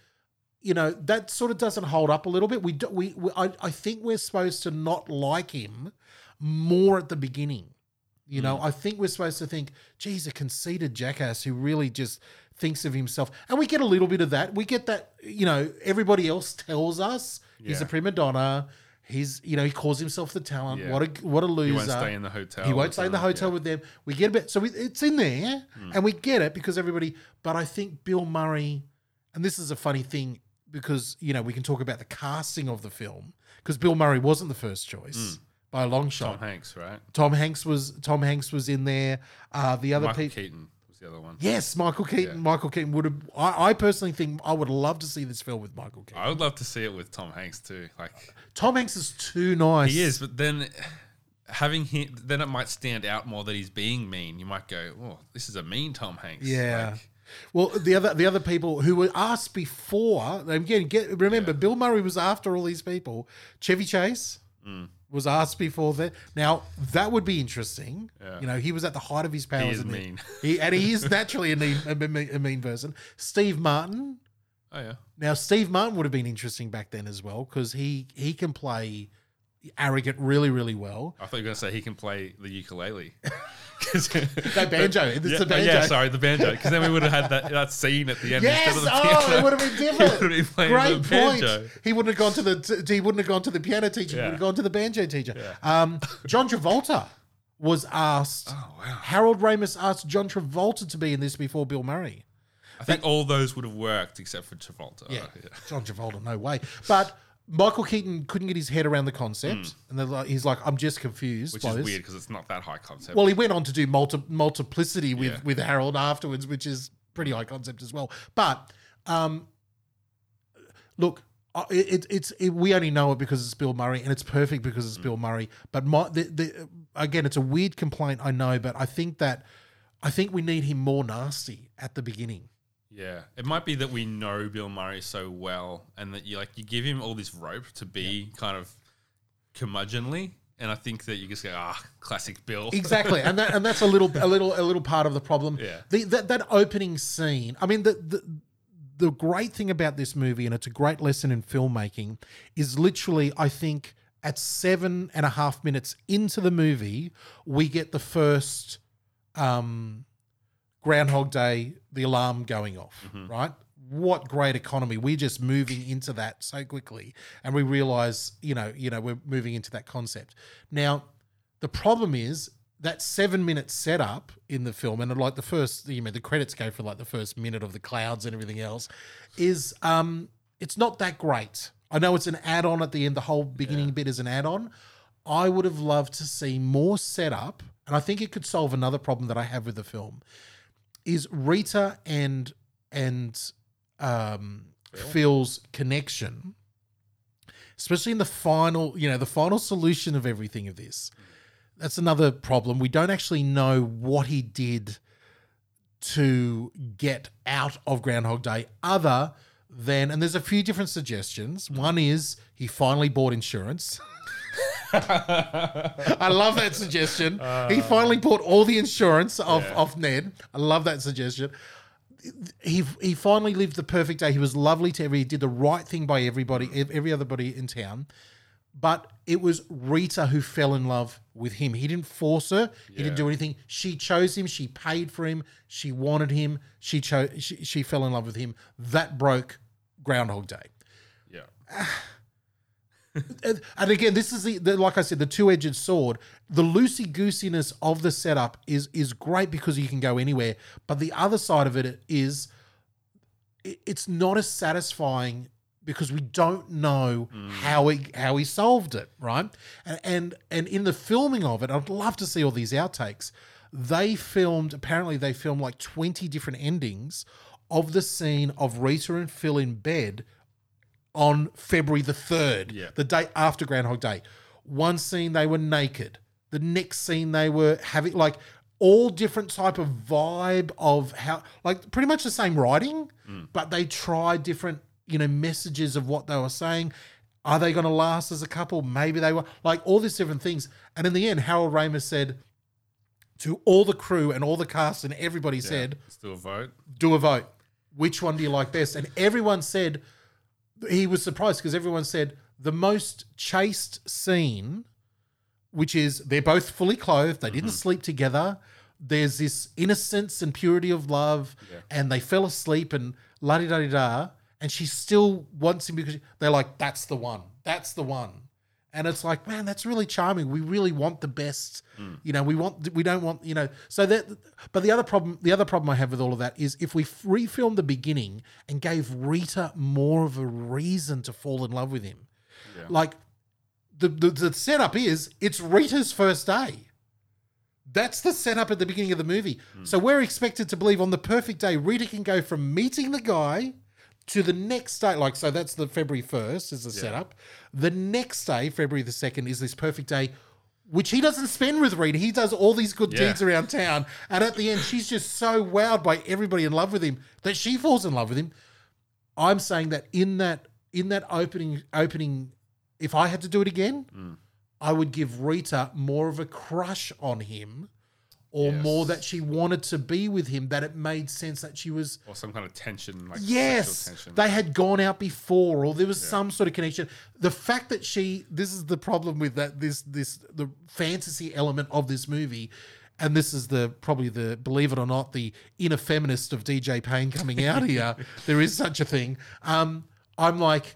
you know that sort of doesn't hold up a little bit. We do, we, we I, I think we're supposed to not like him more at the beginning. You know, mm. I think we're supposed to think, geez, a conceited jackass who really just thinks of himself. And we get a little bit of that. We get that, you know, everybody else tells us he's a prima donna. He's, you know, he calls himself the talent. Yeah. What a what a loser. He won't stay in the hotel. He won't stay in the hotel Yeah. With them. We get a bit, so we, it's in there, and we get it because everybody. But I think Bill Murray, and this is a funny thing because you know we can talk about the casting of the film because Bill Murray wasn't the first choice by a long shot. Tom. Hanks, right? Tom Hanks was Tom Hanks was in there. Uh, the other Michael people. Keaton was the other one. Yes, Michael Keaton. Yeah. Michael Keaton would have. I, I personally think I would love to see this film with Michael Keaton. I would love to see it with Tom Hanks too. Like Tom Hanks is too nice. he is, but then having him, then it might stand out more that he's being mean. You might go, "Oh, this is a mean Tom Hanks." Yeah. Like, Well, the other the other people who were asked before, again, get remember, Bill Murray was after all these people. Chevy Chase Mm. Was asked before that. Now that would be interesting. Yeah. You know, he was at the height of his powers. He is and mean. He, and he is naturally a mean, a, mean, a mean person. Steve Martin. oh yeah. Now, Steve Martin would have been interesting back then as well because he he can play arrogant really, really well. I thought you were going to say he can play the ukulele. No, banjo. It's yeah, the banjo. yeah, sorry, the banjo. Because then we would have had that, that scene at the end Yes, instead of the oh, piano. it would have been He different. would have been Great the point. banjo. He wouldn't have gone to the he wouldn't have gone to the piano teacher. He would have gone to the banjo teacher. Yeah. Um, John Travolta was asked. Oh wow! Harold Ramis asked John Travolta to be in this before Bill Murray. I think all those would have worked except for Travolta. Yeah, yeah. John Travolta, no way. But Michael Keaton couldn't get his head around the concept, and they're like, he's like, "I'm just confused." Which is this." weird because it's not that high concept. Well, he went on to do multi- multiplicity with Yeah. with Harold afterwards, which is pretty high concept as well. But um, look, it, it, it's it, we only know it because it's Bill Murray, and it's perfect because Mm. it's Bill Murray. But my the, the again, it's a weird complaint, I know, but I think that I think we need him more nasty at the beginning. Yeah, it might be that we know Bill Murray so well, and that you like you give him all this rope to be kind of curmudgeonly, and I think that you just go, ah, classic Bill. exactly and that and that's a little a little a little part of the problem Yeah. the, that, that opening scene i mean the, the the great thing about this movie and it's a great lesson in filmmaking is literally i think at seven and a half minutes into the movie we get the first um groundhog day the alarm going off right what great economy we're just moving into that so quickly and we realize you know you know we're moving into that concept now the problem is that seven minute setup in the film, and like the first, you know, the credits go for like the first minute of the clouds and everything else, is um, it's not that great. I know it's an add on at the end. The whole beginning bit is an add on. I would have loved to see more setup, and I think it could solve another problem that I have with the film. Is Rita and and um, Phil's connection especially in the final, you know, the final solution of everything of this. That's another problem. We don't actually know what he did to get out of Groundhog Day, other than, and there's a few different suggestions. One is he finally bought insurance. I love that suggestion. he finally bought all the insurance off, Yeah. off Ned. I love that suggestion he he finally lived the perfect day. He was lovely to every. He did the right thing by everybody, every other body in town. But it was Rita who fell in love with him. He didn't force her. He didn't do anything. She chose him. She paid for him. She wanted him. She chose. She, she fell in love with him. That broke Groundhog Day. yeah, ah. And, again, this is the, the like I said, the two-edged sword. The loosey goosiness of the setup is is great because you can go anywhere. But the other side of it is it, it's not as satisfying because we don't know mm. how he how he solved it, right? And, and and in the filming of it, I'd love to see all these outtakes. They filmed apparently they filmed like twenty different endings of the scene of Rita and Phil in bed on February the 3rd, Yeah. the day after Groundhog Day. One scene they were naked. The next scene they were having like all different type of vibe of how like pretty much the same writing, mm. but they tried different, you know, messages of what they were saying. Are they going to last as a couple? Maybe they were like all these different things. And in the end, Harold Ramis said to all the crew and all the cast and everybody said, Let's do a vote. do a vote. Which one do you like best? And everyone said he was surprised because everyone said the most chaste scene, which is they're both fully clothed, they didn't mm-hmm. sleep together. There's this innocence and purity of love, and they fell asleep and la di da di da. And she still wants him because they're like, that's the one. That's the one. And it's like, man, that's really charming. We really want the best. Hmm. You know, we want we don't want, you know, so that but the other problem the other problem I have with all of that is if we refilmed the beginning and gave Rita more of a reason to fall in love with him. Like the, the the setup is it's Rita's first day. That's the setup at the beginning of the movie. Hmm. So we're expected to believe on the perfect day, Rita can go from meeting the guy to the next day. Like, so that's the February 1st is the setup. The next day, February the 2nd, is this perfect day, which he doesn't spend with Rita. He does all these good Yeah. deeds around town. And at the end, she's just so wowed by everybody in love with him that she falls in love with him. I'm saying that in that in that opening opening, if I had to do it again, Mm. I would give Rita more of a crush on him, or Yes. more that she wanted to be with him. That it made sense that she was. Or some kind of tension, like Yes, sexual tension. they had gone out before, or there was some sort of connection. The fact that she, this is the problem with that, this, this, the fantasy element of this movie, and this is the probably the believe it or not, the inner feminist of DJ Payne coming out here. there is such a thing. Um, I'm like,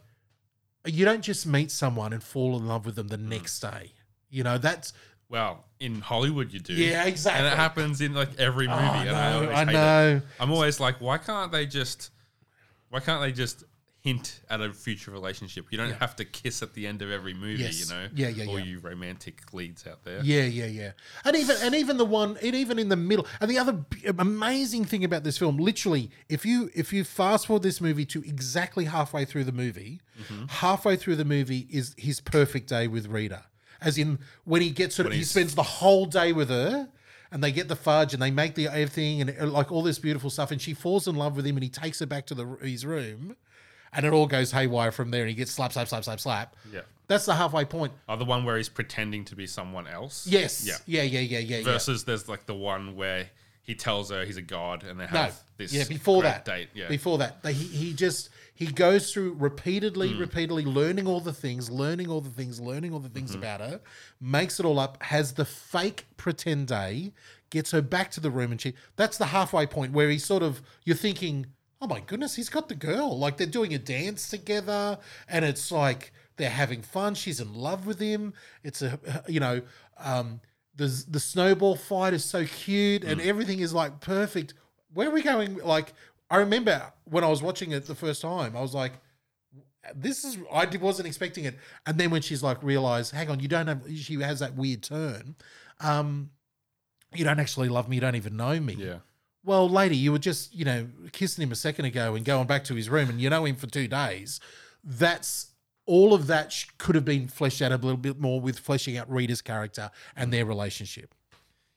you don't just meet someone and fall in love with them the Mm. next day. You know, that's well, in Hollywood you do. Yeah, exactly. And it happens in like every movie. I and know, I, always I hate it. know. I'm always like, why can't they just why can't they just hint at a future relationship? You don't have to kiss at the end of every movie, Yes. you know? Yeah, yeah, Or yeah. you romantic leads out there. Yeah, yeah, yeah. And even and even the one, and even in the middle. And the other amazing thing about this film, literally, if you if you fast forward this movie to exactly halfway through the movie, Mm-hmm. halfway through the movie is his perfect day with Rita. As in when he gets her, When he spends the whole day with her. And they get the fudge, and they make the everything, and uh, like all this beautiful stuff. And she falls in love with him, and he takes her back to the his room, and it all goes haywire from there. And he gets slap, slap, slap, slap, slap. Yeah. That's the halfway point. Oh, the one where he's pretending to be someone else. Yes. Yeah. Yeah. Yeah. Yeah. Yeah. yeah. Versus there's like the one where he tells her he's a god and they No, have this yeah, before that, date. Yeah. before that, they, he he just he goes through repeatedly, Hmm. repeatedly learning all the things, learning all the things, learning all the Mm-hmm. things about her, makes it all up, has the fake pretend day, gets her back to the room, and she. That's the halfway point where he sort of you're thinking, oh my goodness, he's got the girl. Like they're doing a dance together, and it's like they're having fun. She's in love with him. It's a you know. um the, the snowball fight is so cute Mm. and everything is like perfect. Where are we going? Like, I remember when I was watching it the first time, I was like, this is, I wasn't expecting it. And then when she's like, realize, hang on, you don't have, she has that weird turn. Um, you don't actually love me. You don't even know me. yeah. Well, lady, you were just, you know, kissing him a second ago and going back to his room and you know him for two days. That's all of that could have been fleshed out a little bit more with fleshing out Rita's character and their relationship.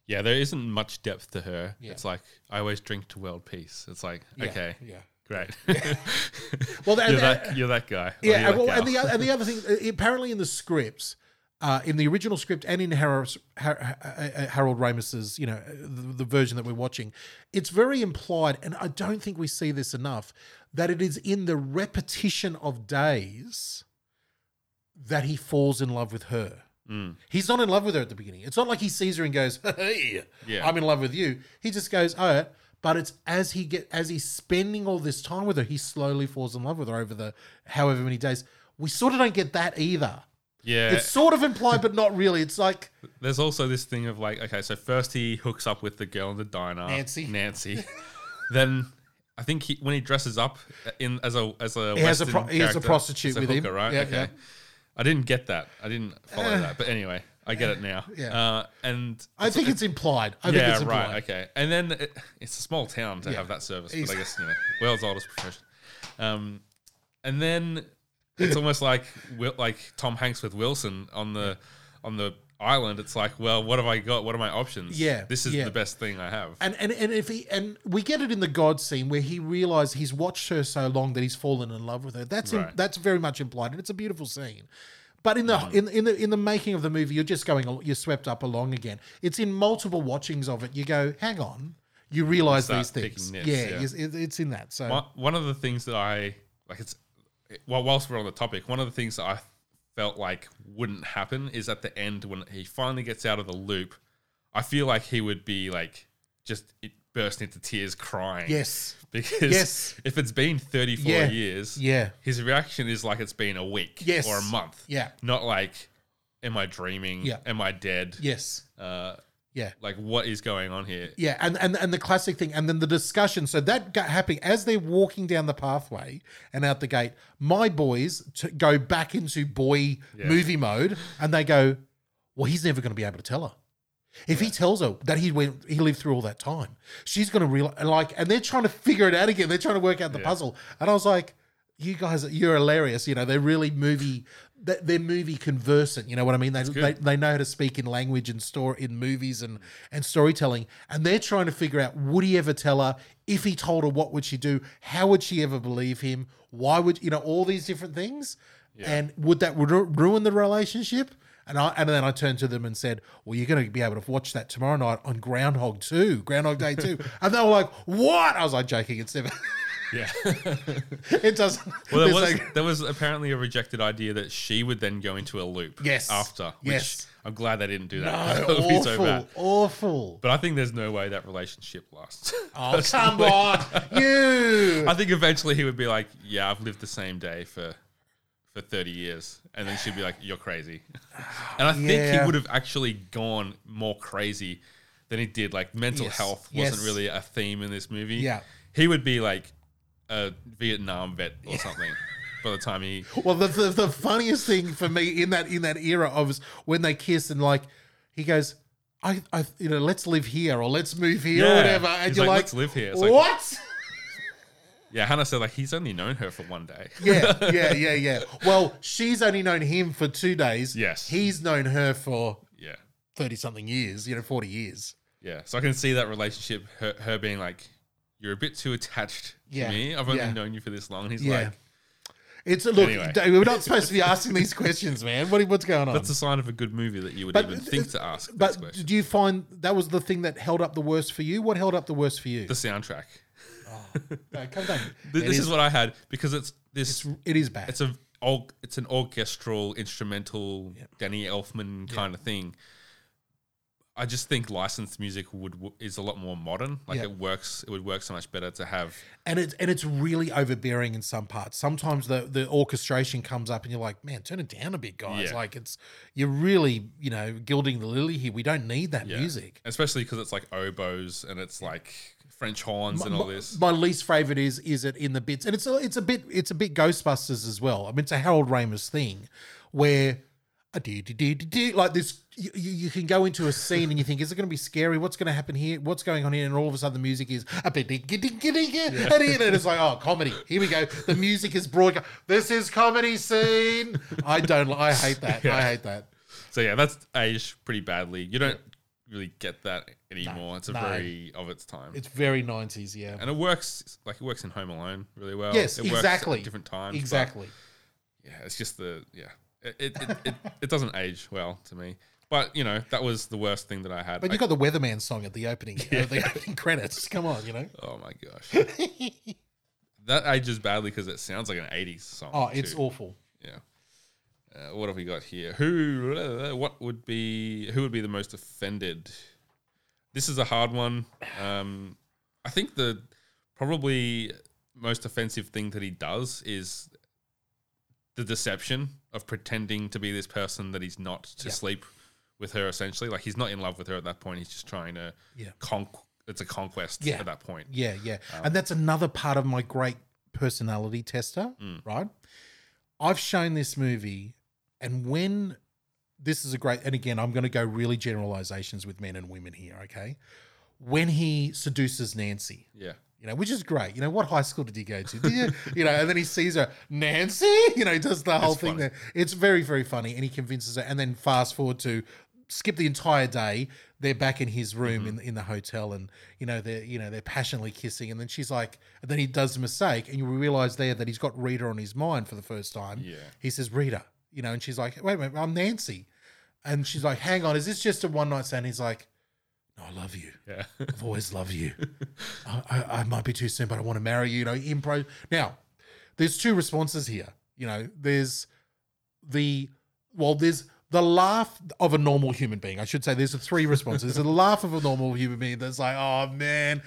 Yeah, there isn't much depth to her. Yeah. It's like I always drink to world peace. It's like Yeah, okay, Yeah. great. Well, and- you're that you're that guy. Yeah, well, and the and the other thing, uh, apparently in the scripts, uh, in the original script and in Harold, Har- uh, Harold Ramis's, you know, uh, the, the version that we're watching, it's very implied, and I don't think we see this enough, that it is in the repetition of days that he falls in love with her. Mm. He's not in love with her at the beginning. It's not like he sees her and goes, "Hey, Yeah. I'm in love with you." He just goes, "Oh." But it's as he get as he's spending all this time with her, he slowly falls in love with her over the however many days. We sort of don't get that either. yeah, It's sort of implied, but not really. It's like There's also this thing of like, okay, so first he hooks up with the girl in the diner, Nancy. Nancy. then I think he, when he dresses up in as a as a He has a Western pro- he has a prostitute with him. hooker, right? Yeah, okay. yeah. I didn't get that. I didn't follow that. But anyway, I get it now. Yeah. Uh, and I think it's implied. I think yeah, it's implied. right. Okay. And then it, it's a small town to Yeah. have that service, but I guess you know, world's oldest profession. Um, and then it's almost like Wil- like Tom Hanks with Wilson on the on the island. It's like, well, what have I got? What are my options? Yeah, this is yeah. the best thing I have. And and and if he and we get it in the God scene where he realizes he's watched her so long that he's fallen in love with her. That's Right. that's very much implied, and it's a beautiful scene. But in the Mm. in in the in the making of the movie, you're just going you're swept up along again. It's in multiple watchings of it. You go, hang on, you realize these things. nits, yeah, yeah. It's, it- it's in that. So One, one of the things that I like, it's well, whilst we're on the topic, one of the things that I felt like wouldn't happen is at the end when he finally gets out of the loop. I feel like he would be like just it burst into tears crying. yes, because Yes. if it's been 34 Yeah. years, yeah, his reaction is like it's been a week Yes. or a month. yeah, Not like, am I dreaming? Yeah. Am I dead? yes, Uh, yeah. like, what is going on here? Yeah, and, and and the classic thing, and then the discussion. So that got happening as they're walking down the pathway and out the gate. My boys to go back into boy Yeah. movie mode, and they go, "Well, he's never going to be able to tell her. If he tells her that he went, he lived through all that time, she's going to realize." Like, and they're trying to figure it out again. They're trying to work out the Yeah. puzzle, and I was like. You guys, you're hilarious. You know, they're really movie. They- They're movie conversant. You know what I mean? They, they they know how to speak in language and store in movies and and storytelling and they're trying to figure out would he ever tell her if he told her what would she do how would she ever believe him why would you know all these different things and would that ru- ruin the relationship and I and then I turned to them and said, "Well, you're going to be able to watch that tomorrow night on Groundhog Two, Groundhog Day Two. and they were like, "What?" I was like, "Joking. It's never. Yeah. it doesn't." Well, there there's was like- there was apparently a rejected idea that she would then go into a loop. Yes. After. Which Yes. I'm glad they didn't do that. no, That would be so awful, bad. awful. But I think there's no way that relationship lasts. Oh, come on, you. I think eventually he would be like, "Yeah, I've lived the same day for for 30 years," and then she'd be like, "You're crazy." And I think Yeah. he would have actually gone more crazy than he did. Like mental Yes. health wasn't Yes. really a theme in this movie. Yeah. he would be like a Vietnam vet or something by the time he. Well, the, the the funniest thing for me in that in that era of was when they kiss and like he goes, I, I you know, let's live here or let's move here or Yeah. whatever, and He's you're like, "Let's live here." It's like- what? Yeah, Hannah said like he's only known her for one day. yeah, yeah, yeah, yeah. Well, she's only known him for two days. Yes. he's known her for yeah. thirty something years. You know, forty years. Yeah, so I can see that relationship, her, her being like, "You're a bit too attached Yeah, me. I've only yeah. known you for this long." And he's Yeah. like, It's a look, Anyway. We're not supposed to be asking these questions, man. What what's going on? "That's a sign of a good movie that you would But- even think to ask but question." did you find that was the thing that held up the worst for you? What held up the worst for you? The soundtrack. Oh, no, come. This is, is- what I had because it's this. It is bad. It's a it's an orchestral, instrumental, Danny Elfman kind of thing. I just think licensed music would is a lot more modern. Like Yeah. it works. It would work so much better to have. and it's and it's really overbearing in some parts. Sometimes the the orchestration comes up and you're like, man, turn it down a bit, guys. Yeah. Like it's you're really you know gilding the lily here. We don't need that Yeah. music. especially because it's like oboes and it's like French horns and all this. My least favorite is is it in the bits, and it's a, it's a bit it's a bit Ghostbusters as well. I mean, it's a Harold Ramis thing where a dee dee dee dee dee, like this. You, you can go into a scene and you think, is it going to be scary? What's going to happen here? What's going on here? And all of a sudden, the music is a bit and it's like, oh, comedy. Here we go. The music is broad. This is comedy scene. I don't. I hate that. I hate that. So yeah, that's aged pretty badly. You don't really get that anymore. it's a no. very of its time. It's very nineties. Yeah. and it works like it works in Home Alone really well. Yes, it works exactly. at different times. Exactly. yeah, it's just the yeah. It it, it, it it doesn't age well to me. But you know that was the worst thing that I had. But I- you got the Weatherman song at the opening, uh, the opening credits. Come on, you know. oh my gosh, that ages badly because it sounds like an '80s song. Oh, it's too. awful. Yeah. Uh, what have we got here? Who? uh, what would be? Who would be the most offended? This is a hard one. Um, I think the probably most offensive thing that he does is the deception of pretending to be this person that he's not to Yeah. sleep with her. Essentially, like he's not in love with her at that point. He's just trying to Yeah. conk, it's a conquest Yeah. at that point. Yeah, yeah. Um, and that's another part of my great personality tester, Mm. right? I've shown this movie, and when this is a great, and again, I'm going to go really generalizations with men and women here, okay? When he seduces Nancy, Yeah. you know, which is great. You know, what high school did he go to? You, you know, and then he sees her, Nancy, you know, he does the whole thing funny. there. It's very, very funny. And he convinces her. And then fast forward to skip the entire day. They're back in his room Mm-hmm. in, in the hotel and, you know, they're, you know, they're passionately kissing. And then she's like, and then he does a mistake. And you realize there that he's got Rita on his mind for the first time. Yeah. He says, Rita, you know, and she's like, wait a minute, I'm Nancy. And she's like, hang on, is this just a one night stand? He's like, no, I love you. Yeah. I've always loved you. I, I, I might be too soon, but I want to marry you. You know, impro. Now, there's two responses here. You know, there's the well, there's the laugh of a normal human being. I should say there's three responses. There's the laugh of a normal human being that's like, oh man.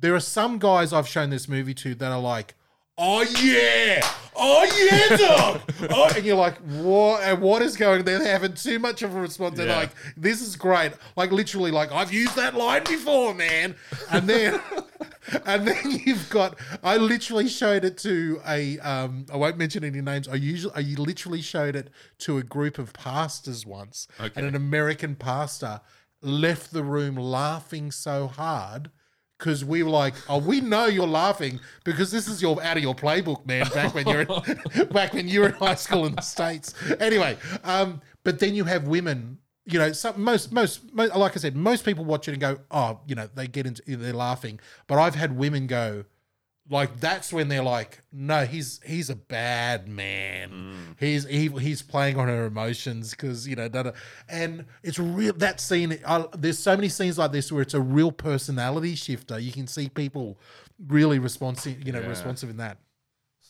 There are some guys I've shown this movie to that are like, oh yeah, oh yeah, dog. oh, and you're like, what? And what is going? They're having too much of a response. They're Yeah. like, this is great. Like literally, like I've used that line before, man. And then, and then you've got. I literally showed it to a. Um, I won't mention any names. I usually, I literally showed it to a group of pastors once, Okay. and an American pastor left the room laughing so hard. Because we were like, oh, we know you're laughing because this is your out of your playbook, man. Back when you're in, back when you were in high school in the states. Anyway, um, but then you have women. You know, some, most, most most like I said, most people watch it and go, oh, you know, they get into they're laughing. But I've had women go, like that's when they're like, no, he's he's a bad man. Mm. He's he, he's playing on her emotions because you know, da, da. and it's real. That scene, I, there's so many scenes like this where it's a real personality shifter. You can see people really responsive, you know, Yeah. responsive in that.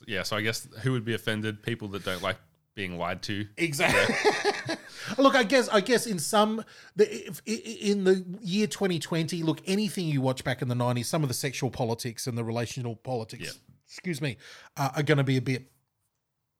Yeah. So I guess who would be offended? People that don't like being lied to. Exactly. look, I guess I guess in some the if, in the year 2020, look, anything you watch back in the 90s, some of the sexual politics and the relational politics, Yeah. excuse me, uh, are going to be a bit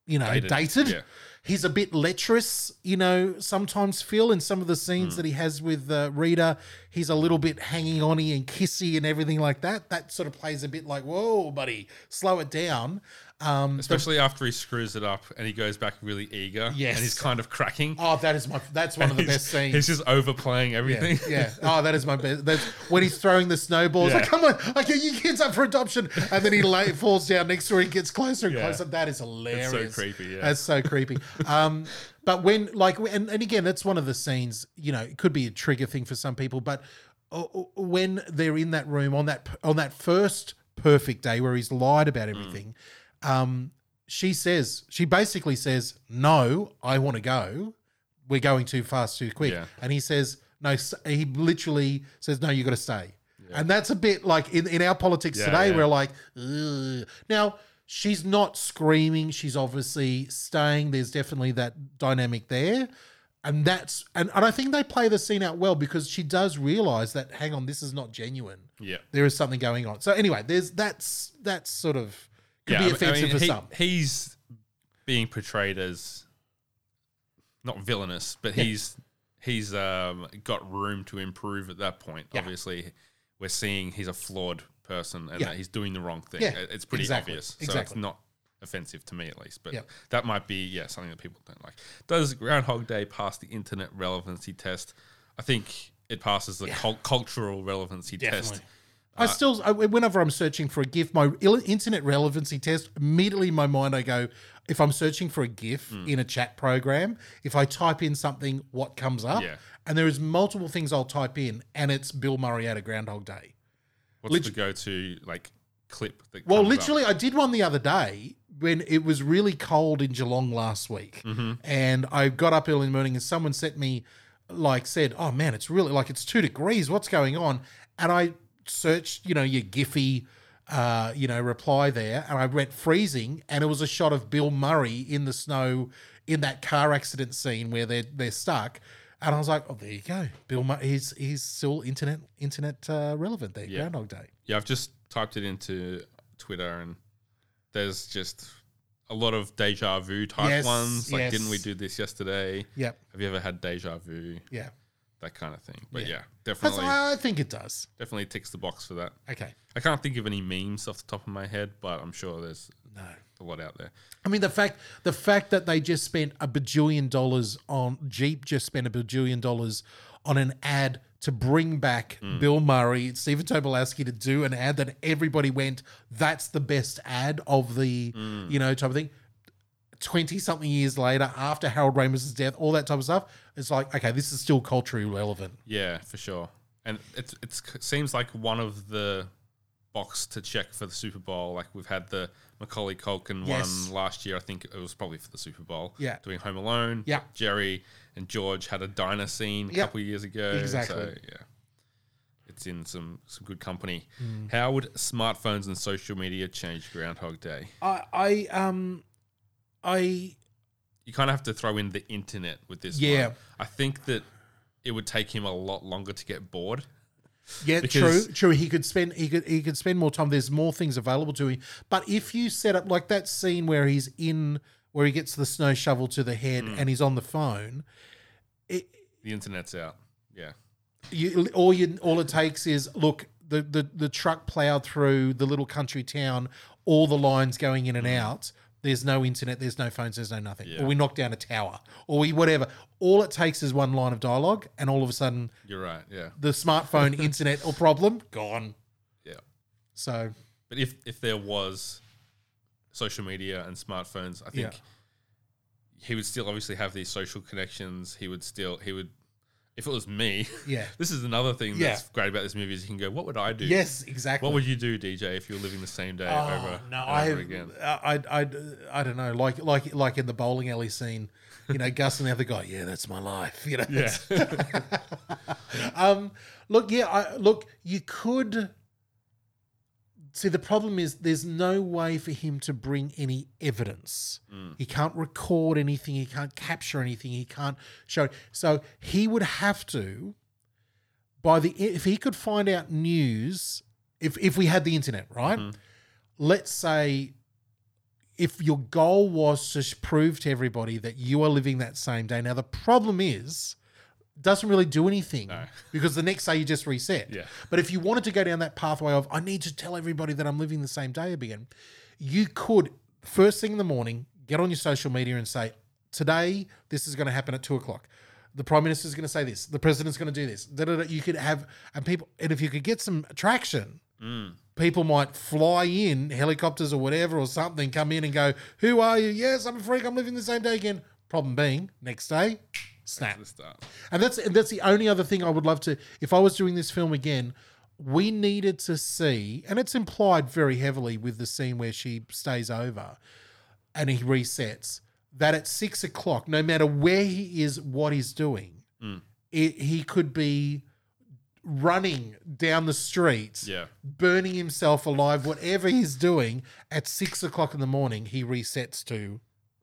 you know, Dated, dated. yeah. He's a bit lecherous, you know, sometimes Phil in some of the Mm. scenes that he has with uh, Rita. He's a little bit hanging on and kissy and everything like that. That sort of plays a bit like, whoa, buddy, slow it down. Um, Especially after he screws it up and he goes back really eager. Yes. And he's kind of cracking. oh, that is my, that's one of the best scenes. He's just overplaying everything. Yeah, yeah. Oh, that is my best. That's when he's throwing the snowballs. Yeah. Like, come on, I get you kids up for adoption, and then he lay, falls down next to her. He gets closer and Yeah. closer. That is hilarious. That's so creepy, yeah. that's so creepy. Um, but when like, and, and again, that's one of the scenes. You know, it could be a trigger thing for some people, but uh, when they're in that room on that on that first perfect day where he's lied about Mm. Um, she says she basically says, "No, I want to go." we're going too fast, too quick. Yeah. And he says, no, he literally says, no, you got to stay. And that's a bit like in, in our politics Yeah, today, yeah. we're like, Ugh. now she's not screaming. She's obviously staying. There's definitely that dynamic there. And that's, and, and I think they play the scene out well because she does realize that, hang on, this is not genuine. Yeah. There is something going on. So anyway, there's, that's, that's sort of, could Yeah, be offensive I mean, for he- some. He's being portrayed as not villainous, but he's he's um, got room to improve at that point. Yeah. Obviously, we're seeing he's a flawed person and Yeah. that he's doing the wrong thing. Yeah, It's pretty exactly, obvious. So it's not offensive to me at least. But Yeah. that might be yeah something that people don't like. Does Groundhog Day pass the internet relevancy test? I think it passes the cul- cultural relevancy test. I still, I, whenever I'm searching for a GIF, my internet relevancy test, immediately in my mind, I go, if I'm searching for a GIF Hmm. in a chat program, if I type in something, what comes up? Yeah. And there is multiple things I'll type in, and it's Bill Murray at a Groundhog Day. What's Lit- the go-to like clip? That Well, comes up? literally, I did one the other day when it was really cold in Geelong last week, Mm-hmm. and I got up early in the morning and someone sent me, like, said, "Oh man, it's really like it's two degrees. What's going on?" And I searched, you know, your Giphy, uh, you know, reply there, and I went freezing, and it was a shot of Bill Murray in the snow in that car accident scene where they're they're stuck. And I was like, oh, there you go. Bill Murray, he's, he's still internet internet uh, relevant there, Yeah. Groundhog Day. Yeah, I've just typed it into Twitter and there's just a lot of deja vu type Yes, ones. Like, yes. didn't we do this yesterday? Yep. Have you ever had deja vu? Yeah. That kind of thing. But Yeah. yeah, That's, definitely, I think it does. definitely ticks the box for that. Okay. I can't think of any memes off the top of my head, but I'm sure there's No. a lot out there. I mean the fact the fact that they just spent a bajillion dollars on Jeep just spent a bajillion dollars on an ad to bring back hmm. Bill Murray, Stephen Tobolowsky to do an ad that everybody went, that's the best ad of the hmm. you know type of thing. Twenty something years later, after Harold Ramis's death, all that type of stuff, it's like okay, this is still culturally relevant. Yeah, for sure. And it's it's seems like one of the box to check for the Super Bowl. Like we've had the Macaulay Culkin Yes. one last year. I think it was probably for the Super Bowl. Yeah. doing Home Alone. Yeah. Jerry and George had a diner scene a Yeah. couple of years ago. Exactly. So yeah, it's in some some good company. Mm. How would smartphones and social media change Groundhog Day? I, I um, I You kind of have to throw in the internet with this. Yeah. one. I think that it would take him a lot longer to get bored. Yeah, true, true. He could spend he could he could spend more time. There's more things available to him. But if you set up like that scene where he's in where he gets the snow shovel to the head Mm. and he's on the phone, it, The internet's out. Yeah. you all you all it takes is look the the the truck plowed through the little country town, all the lines going in and out. There's no internet, there's no phones, there's no nothing. Yeah. Or we knock down a tower, or we whatever. All it takes is one line of dialogue, and all of a sudden, You're right. Yeah. the smartphone internet or problem gone. Yeah. So But if if there was social media and smartphones, I think Yeah. he would still obviously have these social connections. He would still he would if it was me. Yeah. this is another thing Yeah. that's great about this movie is you can go, what would I do? Yes, exactly. What would you do, DJ, if you were living the same day Oh, over no, and I, over again? I, I, I, I don't know, like, like, like in the bowling alley scene, you know, Gus and the other guy. Yeah, that's my life. You know. Yeah. um. Look, yeah. I look. You could see the problem is there's no way for him to bring any evidence. Mm. He can't record anything. He can't capture anything. He can't show. So he would have to. By the if he could find out news, if if we had the internet, right? Mm-hmm. Let's say if your goal was to prove to everybody that you are living that same day. Now the problem is doesn't really do anything No. because the next day you just reset. Yeah. But if you wanted to go down that pathway of I need to tell everybody that I'm living the same day again, you could first thing in the morning get on your social media and say today this is going to happen at two o'clock. The prime minister is going to say this. The president's going to do this. Da, da, da. You could have and people and if you could get some traction, mm. people might fly in helicopters or whatever or something, come in and go, "Who are you? Yes, I'm a freak. I'm living the same day again." Problem being, next day, snap. start. And that's and that's the only other thing I would love to. If I was doing this film again, we needed to see, and it's implied very heavily with the scene where she stays over, and he resets. That at six o'clock, no matter where he is, what he's doing, it, he could be running down the streets, Yeah. burning himself alive, whatever he's doing. At six o'clock in the morning, he resets to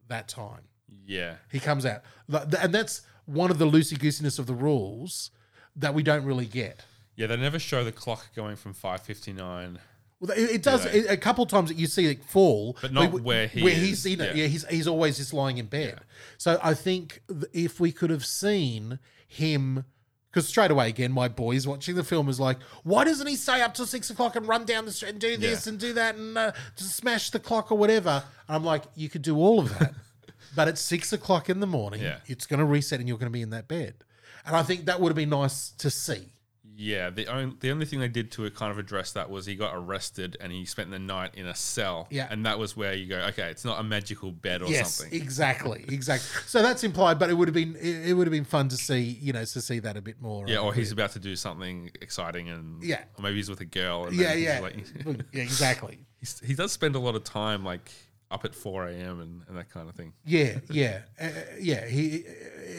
that time Yeah. he comes out and that's one of the loosey goosiness of the rules that we don't really get Yeah, they never show the clock going from 559. well, it, it does Yeah. it, a couple of times that you see it fall But not we- where he where is. he's in it Yeah. yeah he's, he's always just lying in bed so i think if we could have seen him because straight away again my boys watching the film is like why doesn't he stay up till six o'clock and run down the street and do this Yeah. and do that and uh, just smash the clock or whatever and i'm like you could do all of that but at six o'clock in the morning Yeah. it's going to reset and you're going to be in that bed and i think that would have been nice to see Yeah, the only the only thing they did to kind of address that was he got arrested and he spent the night in a cell. Yeah. and that was where you go, okay, it's not a magical bed or yes something. exactly exactly so that's implied but it would have been it, it would have been fun to see you know to see that a bit more yeah, uh, or he's about to do something exciting and Yeah. or maybe he's with a girl. And yeah then he's yeah like- yeah exactly he's, he does spend a lot of time like up at four a.m. and, and that kind of thing. Yeah, yeah, uh, yeah. He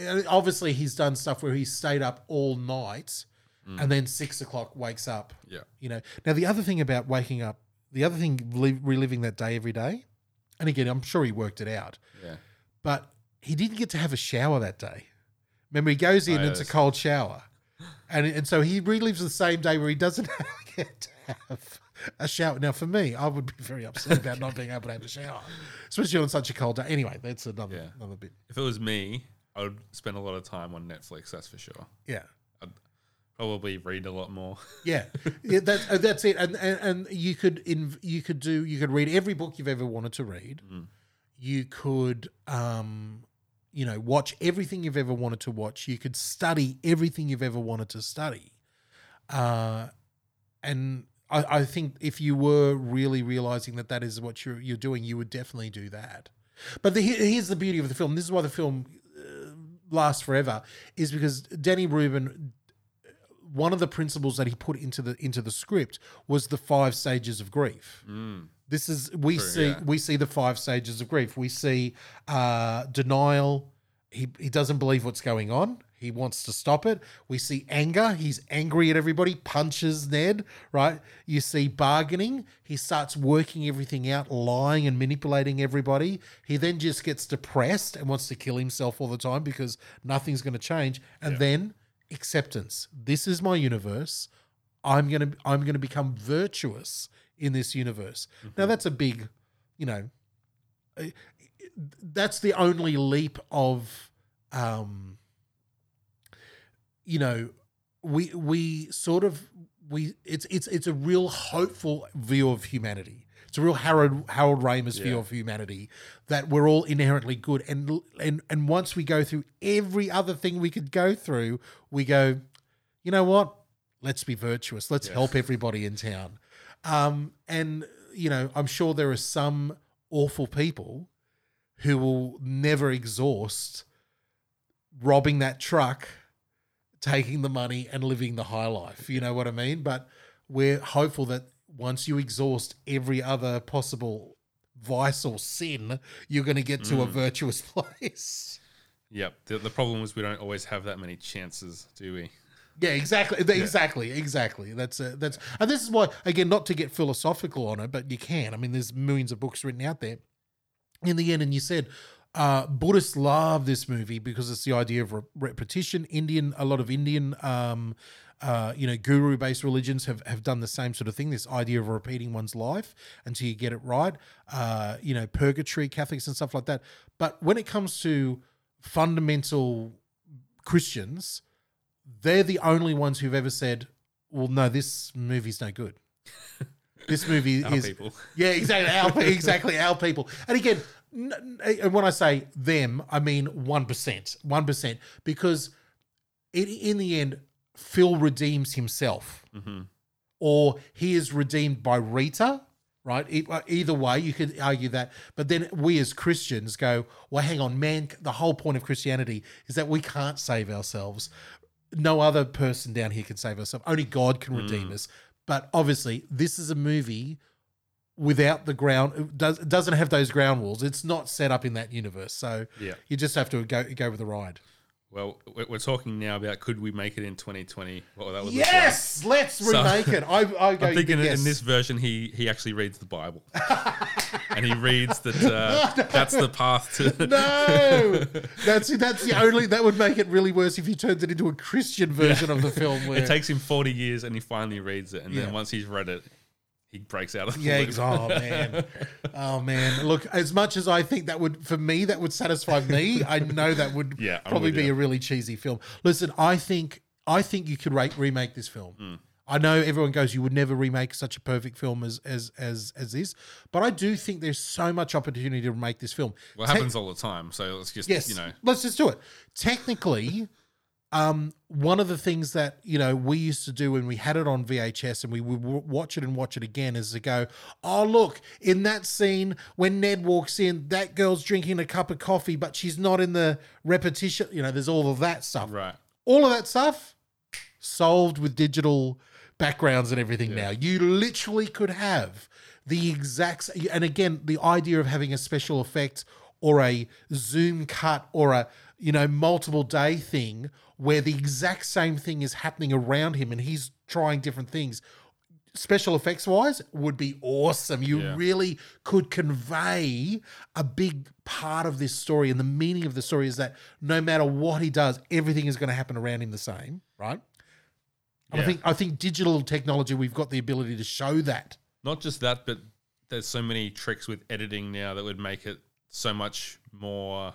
uh, obviously he's done stuff where he stayed up all night, and then six o'clock wakes up. Yeah, You know. Now the other thing about waking up, the other thing li- reliving that day every day, and again, I'm sure he worked it out, yeah, but he didn't get to have a shower that day. Remember, he goes in, Oh, it's a cold shower, and and so he relives the same day where he doesn't get to have a shower. Now, for me, I would be very upset about not being able to have a shower, especially on such a cold day. Anyway, that's another Yeah. another bit. if it was me, I would spend a lot of time on Netflix. That's for sure. Yeah. I'd Probably read a lot more. Yeah, yeah that's uh, that's it. And, and and you could in you could do you could read every book you've ever wanted to read. You could um you know watch everything you've ever wanted to watch. You could study everything you've ever wanted to study. Uh, and I, I think if you were really realizing that that is what you're you're doing, you would definitely do that. But the, here's the beauty of the film. This is why the film uh, lasts forever, is because Danny Rubin one of the principles that he put into the into the script was the five stages of grief. This is we see yeah. we see the five stages of grief. We see uh, denial. He he doesn't believe what's going on. He wants to stop it. We see anger. He's angry at everybody. Punches Ned. Right. You see bargaining. He starts working everything out, lying and manipulating everybody. He then just gets depressed and wants to kill himself all the time because nothing's going to change. And then acceptance. This is my universe. I'm gonna I'm gonna become virtuous in this universe. Now that's a big, you know, that's the only leap of, um, you know, we we sort of we it's it's it's a real hopeful view of humanity. It's a real Harold Harold Ramis view of humanity that we're all inherently good, and and and once we go through every other thing we could go through, we go, you know what? Let's be virtuous. Let's help everybody in town. Um, and you know, I'm sure there are some awful people who will never exhaust robbing that truck, taking the money, and living the high life. You know what I mean? But we're hopeful that once you exhaust every other possible vice or sin, you're going to get to a virtuous place. Yep. The, the problem is we don't always have that many chances, do we? Yeah, exactly, exactly, exactly. That's uh, that's, and this is why again, not to get philosophical on it, but you can. I mean, there's millions of books written out there. In the end, and you said uh, Buddhists love this movie because it's the idea of re- repetition. Indian, a lot of Indian, um, uh, you know, guru-based religions have have done the same sort of thing. This idea of repeating one's life until you get it right. Uh, you know, purgatory, Catholics, and stuff like that. But when it comes to fundamental Christians, they're the only ones who've ever said, "Well, no, this movie's no good." This movie Our is people. yeah, exactly. Our, exactly our people. And again, Eh, and when I say them, I mean one percent, one percent, because in, in the end, Phil redeems himself, mm-hmm. or he is redeemed by Rita. Right. Either way, you could argue that. But then we as Christians go, well, hang on, man. The whole point of Christianity is that we can't save ourselves. No other person down here can save ourselves. Only God can redeem mm. us. But obviously, this is a movie without the ground. It does it doesn't have those ground walls. It's not set up in that universe. So Yeah. you just have to go go with the ride. Well, we're talking now about could we make it in 2020? What that look Yes, let's So- remake it. I, I go. I'm thinking yes. in this version, he he actually reads the Bible, and he reads that uh, that's the path to. No, that's that's the only that would make it really worse if you turned it into a Christian version of the film. Where, It takes him 40 years, and he finally reads it, and Yeah. then once he's read it, he breaks out of the yeah, loop. oh man, oh man. Look, as much as I think that would for me that would satisfy me, I know that would Yeah, probably be you. a really cheesy film. Listen, I think I think you could re- remake this film. Hmm. I know everyone goes, you would never remake such a perfect film as as as as this, but I do think there's so much opportunity to make this film. Well, it Te- happens all the time, so let's just Yes, you know. let's just do it. Technically, um, one of the things that you know we used to do when we had it on VHS and we would watch it and watch it again is to go, oh look, in that scene when Ned walks in, that girl's drinking a cup of coffee, but she's not in the repetition. You know, there's all of that stuff. Right. All of that stuff solved with digital backgrounds and everything now. You literally could have the exact and again the idea of having a special effect or a zoom cut or a you know multiple day thing where the exact same thing is happening around him and he's trying different things special effects wise would be awesome. You Yeah. really could convey a big part of this story. And the meaning of the story is that no matter what he does, everything is going to happen around him the same, right? And I think I think digital technology, we've got the ability to show that. Not just that, but there's so many tricks with editing now that would make it so much more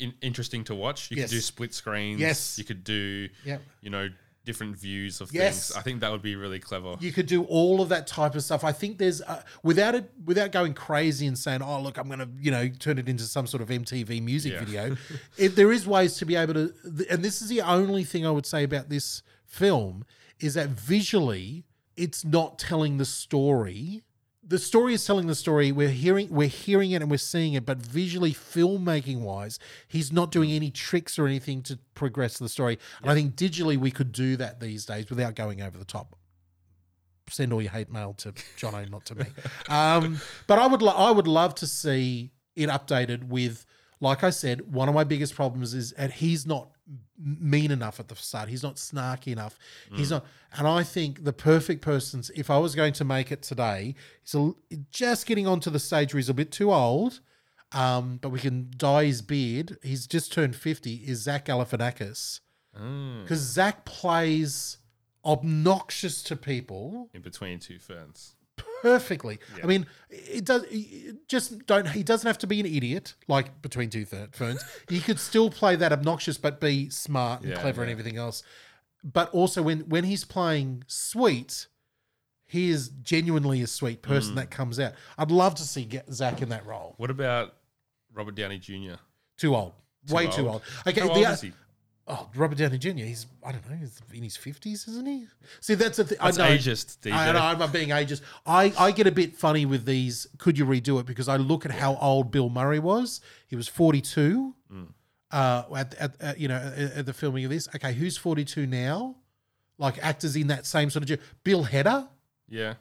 in- interesting to watch. You Yes. could do split screens. Yes. You could do, Yep. you know, different views of Yes. things. I think that would be really clever. you could do all of that type of stuff. I think there's uh, without it without going crazy and saying, "Oh, look, I'm going to you know turn it into some sort of MTV music Yeah. video." it, there is ways to be able to, and this is the only thing I would say about this film is that visually, it's not telling the story. The story is telling the story. We're hearing, we're hearing it, and we're seeing it. But visually, filmmaking wise, he's not doing any tricks or anything to progress the story. And I think digitally, we could do that these days without going over the top send all your hate mail to Jono, not to me. Um, but I would, lo- I would love to see it updated with, like I said, one of my biggest problems is that he's not mean enough at the start. He's not snarky enough. He's not, and I think the perfect person's. If I was going to make it today, he's a, just getting onto the stage where he's a bit too old. Um, but we can dye his beard. He's just turned fifty. Is Zach Galifianakis Mm. because Zach plays obnoxious to people In between two ferns. Perfectly. I mean, it does. it just don't. He doesn't have to be an idiot like between two third ferns. he could still play that obnoxious, but be smart and Yeah, clever and everything else. But also when when he's playing sweet, he is genuinely a sweet Mm. person that comes out. I'd love to see get Zach in that role. What about Robert Downey Jr.? Too old. Way too old. Okay, How the- old? Oh, Robert Downey Jr. He's I don't know. He's in his fifties, isn't he? See, that's the thing. That's I know, ageist, DJ. I know I'm being ageist. I I get a bit funny with these. Could you redo it? Because I look at how old Bill Murray was. He was 42. Mm. Uh, at, at, at you know at, at the filming of this. Okay, who's 42 now? Like actors in that same sort of. Bill Hader. Yeah.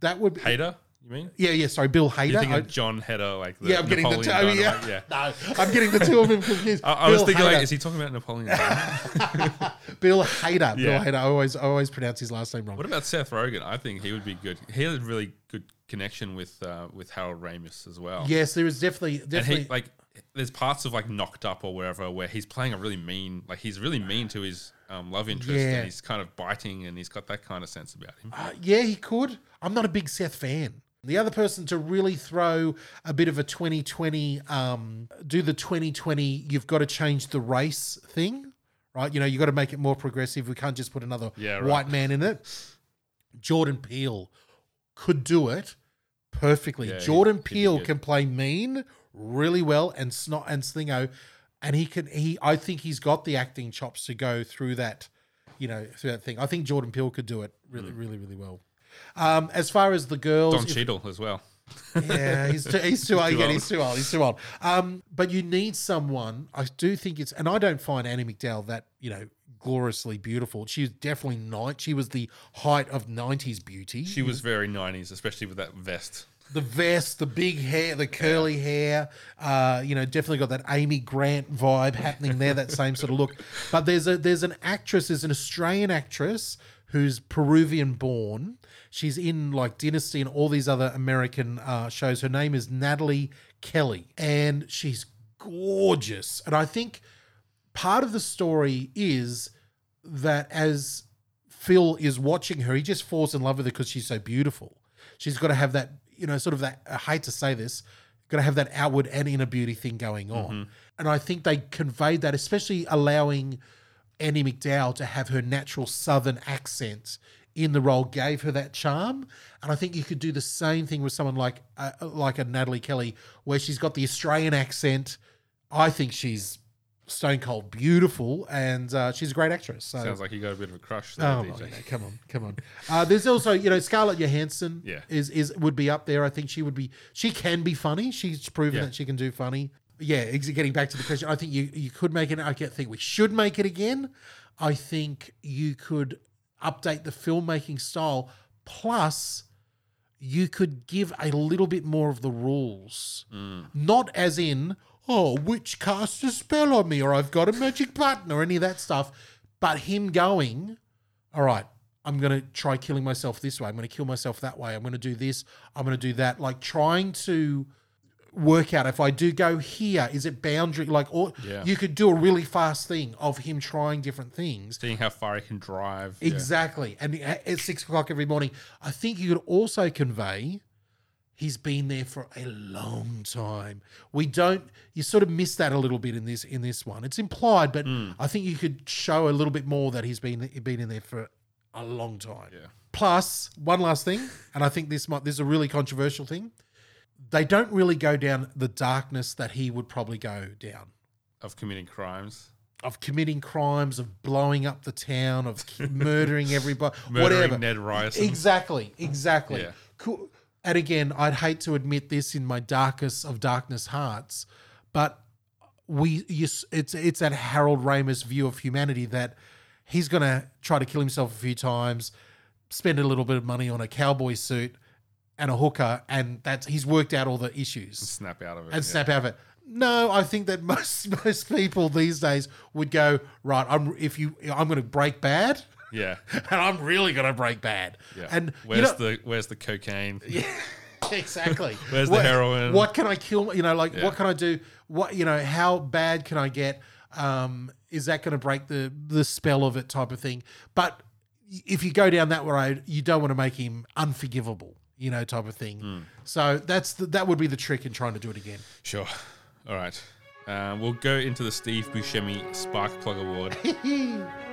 That would be. Hader, you mean? Yeah, yeah. Sorry, Bill Hader. You're thinking I- of Jon Heder, like the yeah, I'm getting the two. Yeah. Yeah. No, I'm getting the two of them confused. I, I was thinking, like, is he talking about Napoleon? Bill Hader. Yeah. Bill Hader. I always, I always pronounce his last name wrong. what about Seth Rogen? I think he would be good. He had a really good connection with uh, with Harold Ramis as well. Yes, there is definitely, and definitely. he like there's parts of like knocked up or wherever where he's playing a really mean like he's really mean to his um, love interest Yeah. and he's kind of biting and he's got that kind of sense about him Uh, yeah, he could. I'm not a big Seth fan. The other person to really throw a bit of a 2020, um, do the 2020, you've got to change the race thing, right? You know, you got to make it more progressive. We can't just put another Yeah, right. white man in it. Jordan Peele could do it perfectly. Yeah, Jordan he'd Peele can play mean really well and snot and slingo, and he can. He, I think he's got the acting chops to go through that, you know, through that thing. I think Jordan Peele could do it really, really, really well. Um, as far as the girls. Don if- Cheadle as well yeah, he's too, he's too old. Too Again, old. he's too old. He's too old. Um, but you need someone. I do think it's, and I don't find Andie MacDowell that you know gloriously beautiful. She's definitely not. She was the height of '90s beauty. she was very 90s especially with that vest the vest, the big hair, the curly hair. Uh, you know, definitely got that Amy Grant vibe happening there. That same sort of look. But there's a there's an actress, there's an Australian actress who's Peruvian born. She's in like Dynasty and all these other American uh, shows. Her name is Natalie Kelley, and she's gorgeous. And I think part of the story is that as Phil is watching her, he just falls in love with her because she's so beautiful. She's got to have that, you know, sort of that. I hate to say this, got to have that outward and inner beauty thing going on. And I think they conveyed that, especially allowing Andie MacDowell to have her natural Southern accent in the role, gave her that charm. And I think you could do the same thing with someone like uh, like a Natalie Kelley, where she's got the Australian accent. I think she's stone cold beautiful, and uh, she's a great actress. So sounds like you got a bit of a crush there, Oh, no, come on, come on. Uh, there's also, you know, Scarlett Johansson. Yeah. is is would be up there. I think she would be. She can be funny. She's proven Yeah. that she can do funny. Yeah, getting back to the question, I think you you could make it. I think we should make it again. I think you could update the filmmaking style. Plus, you could give a little bit more of the rules, hmm. not as in oh, which cast a spell on me, or I've got a magic button, or any of that stuff, but him going all right, I'm going to try killing myself this way. I'm going to kill myself that way. I'm going to do this. I'm going to do that. Like trying to work out if I do go here, is it boundary? Like, or Yeah. you could do a really fast thing of him trying different things. seeing how far he can drive yeah. Exactly. And at six o'clock every morning, I think you could also convey he's been there for a long time. We don't you sort of miss that a little bit in this in this one. It's implied, but Hmm. I think you could show a little bit more that he's been been in there for a long time. Yeah. Plus, one last thing, and I think this might this is a really controversial thing. They don't really go down the darkness that he would probably go down Of committing crimes. of committing crimes, of blowing up the town, of murdering everybody, Murdering whatever. Ned Ryerson. Exactly, exactly. Yeah. Cool. And again, I'd hate to admit this in my darkest of darkness hearts, but we you, it's it's that Harold Ramis view of humanity that he's going to try to kill himself a few times, spend a little bit of money on a cowboy suit and a hooker, and that's he's worked out all the issues Snap out of it. and yeah. snap out of it. No, I think that most most people these days would go right. I'm if you I'm going to break bad, Yeah. and I'm really going to break bad. Yeah. And where's you know, the where's the cocaine? Yeah. exactly. Where's the What- heroin? What can I kill? You know, like Yeah. what can I do? What you know? How bad can I get? Um, is that going to break the the spell of it? Type of thing. But if you go down that road, you don't want to make him unforgivable. You know, type of thing. Hmm. So that's the, that would be the trick in trying to do it again. Sure. All right. Um, we'll go into the Steve Buscemi Spark Plug Award.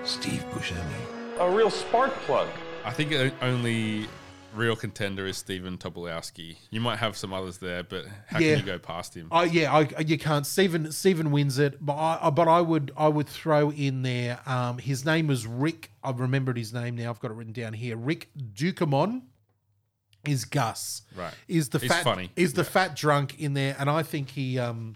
Steve Buscemi. A real spark plug. I think the only real contender is Stephen Tobolowsky. You might have some others there, but how Yeah. can you go past him? Oh yeah, I, you can't. Stephen Stephen wins it, but I but I would I would throw in there. Um, his name was Rick. I've remembered his name now. I've got it written down here. Rick Ducommun is Gus. Right. Is the He's fat funny. is the fat drunk in there, and I think he. Um,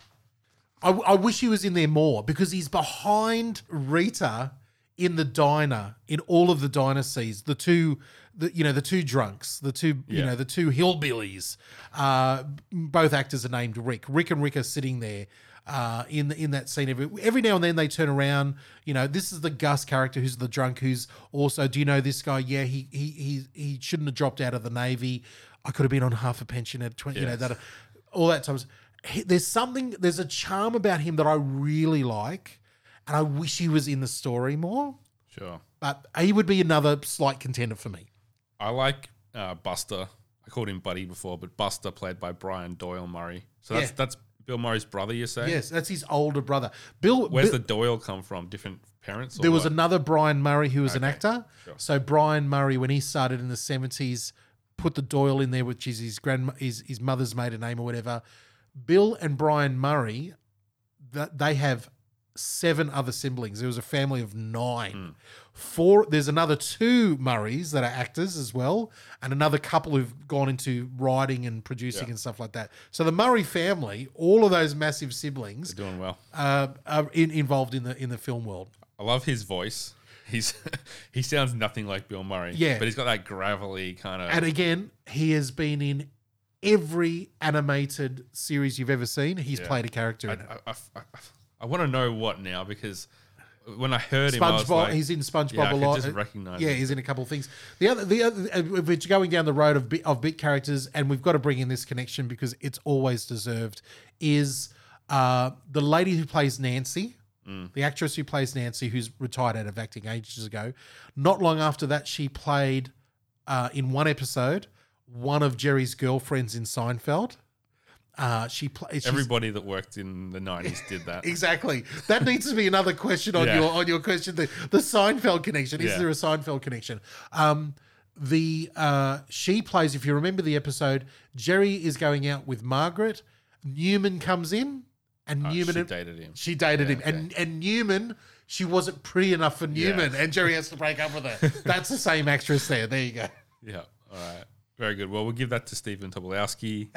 I, I wish he was in there more because he's behind Rita in the diner in all of the dynasties. The two, the you know the two drunks, the two you Yeah. know the two hillbillies. Uh, both actors are named Rick. Rick and Rick are sitting there. Uh, in in that scene, every every now and then they turn around. You know, this is the Gus character who's the drunk. Who's also, do you know this guy? Yeah, he he he he shouldn't have dropped out of the navy. I could have been on half a pension at twenty. You know that all that times. There's something. There's a charm about him that I really like, and I wish he was in the story more. Sure. But he would be another slight contender for me. I like uh, Buster. I called him Buddy before, but Buster played by Brian Doyle Murray. So that's Yeah. that's Bill Murray's brother. You're saying? Yes, that's his older brother. Bill. Where's Bill- the Doyle come from? Different parents? Or there was what? another Brian Murray who was an actor. sure. So Brian Murray, when he started in the seventies, put the Doyle in there, which is his grand his, his mother's maiden name or whatever. Bill and Brian Murray, that they have seven other siblings. There was a family of nine. Hmm. Four. There's another two Murrays that are actors as well, and another couple who've gone into writing and producing Yeah. and stuff like that. So the Murray family, all of those massive siblings, They're doing well. uh, are in, involved in the in the film world. I love his voice. He's he sounds nothing like Bill Murray. Yeah. but he's got that gravelly kind of. And again, he has been in every animated series you've ever seen. He's Yeah. played a character I, in it. I, want to know what now because when I heard him, I was SpongeBob. like, he's in SpongeBob yeah, I a lot. just recognize Yeah, him. he's in a couple of things. The other, the other, uh, if we're going down the road of bit, of bit characters, and we've got to bring in this connection because it's always deserved. Is uh, the lady who plays Nancy, Mm. the actress who plays Nancy, who's retired out of acting ages ago. Not long after that, she played uh, in one episode one of Jerry's girlfriends in Seinfeld. Uh, she plays Everybody that worked in the nineties did that. Exactly. That needs to be another question on Yeah. your on your question. The, the Seinfeld connection. Is Yeah. there a Seinfeld connection? Um, the uh, she plays. If you remember the episode, Jerry is going out with Margaret. Newman comes in, and Uh, Newman she dated him. she dated Yeah, him, and and Newman. She wasn't pretty enough for Newman, and Jerry has to break up with her. That's the same actress there. There you go. Yeah. All right. Very good. Well, we'll give that to Stephen Tobolowsky.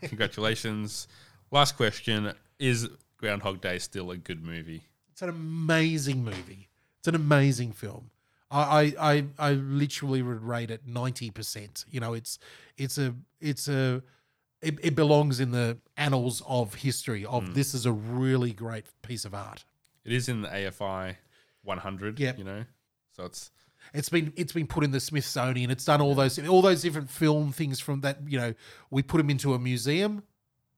Congratulations. Last question: Is Groundhog Day still a good movie? It's an amazing movie. It's an amazing film. I I I, I literally would rate it ninety percent. You know, it's it's a it's a it, it belongs in the annals of history. Of Hmm. this is a really great piece of art. It is in the AFI 100. Yep. You know, so it's It's been it's been put in the Smithsonian. It's done all those all those different film things from that. You know, we put them into a museum.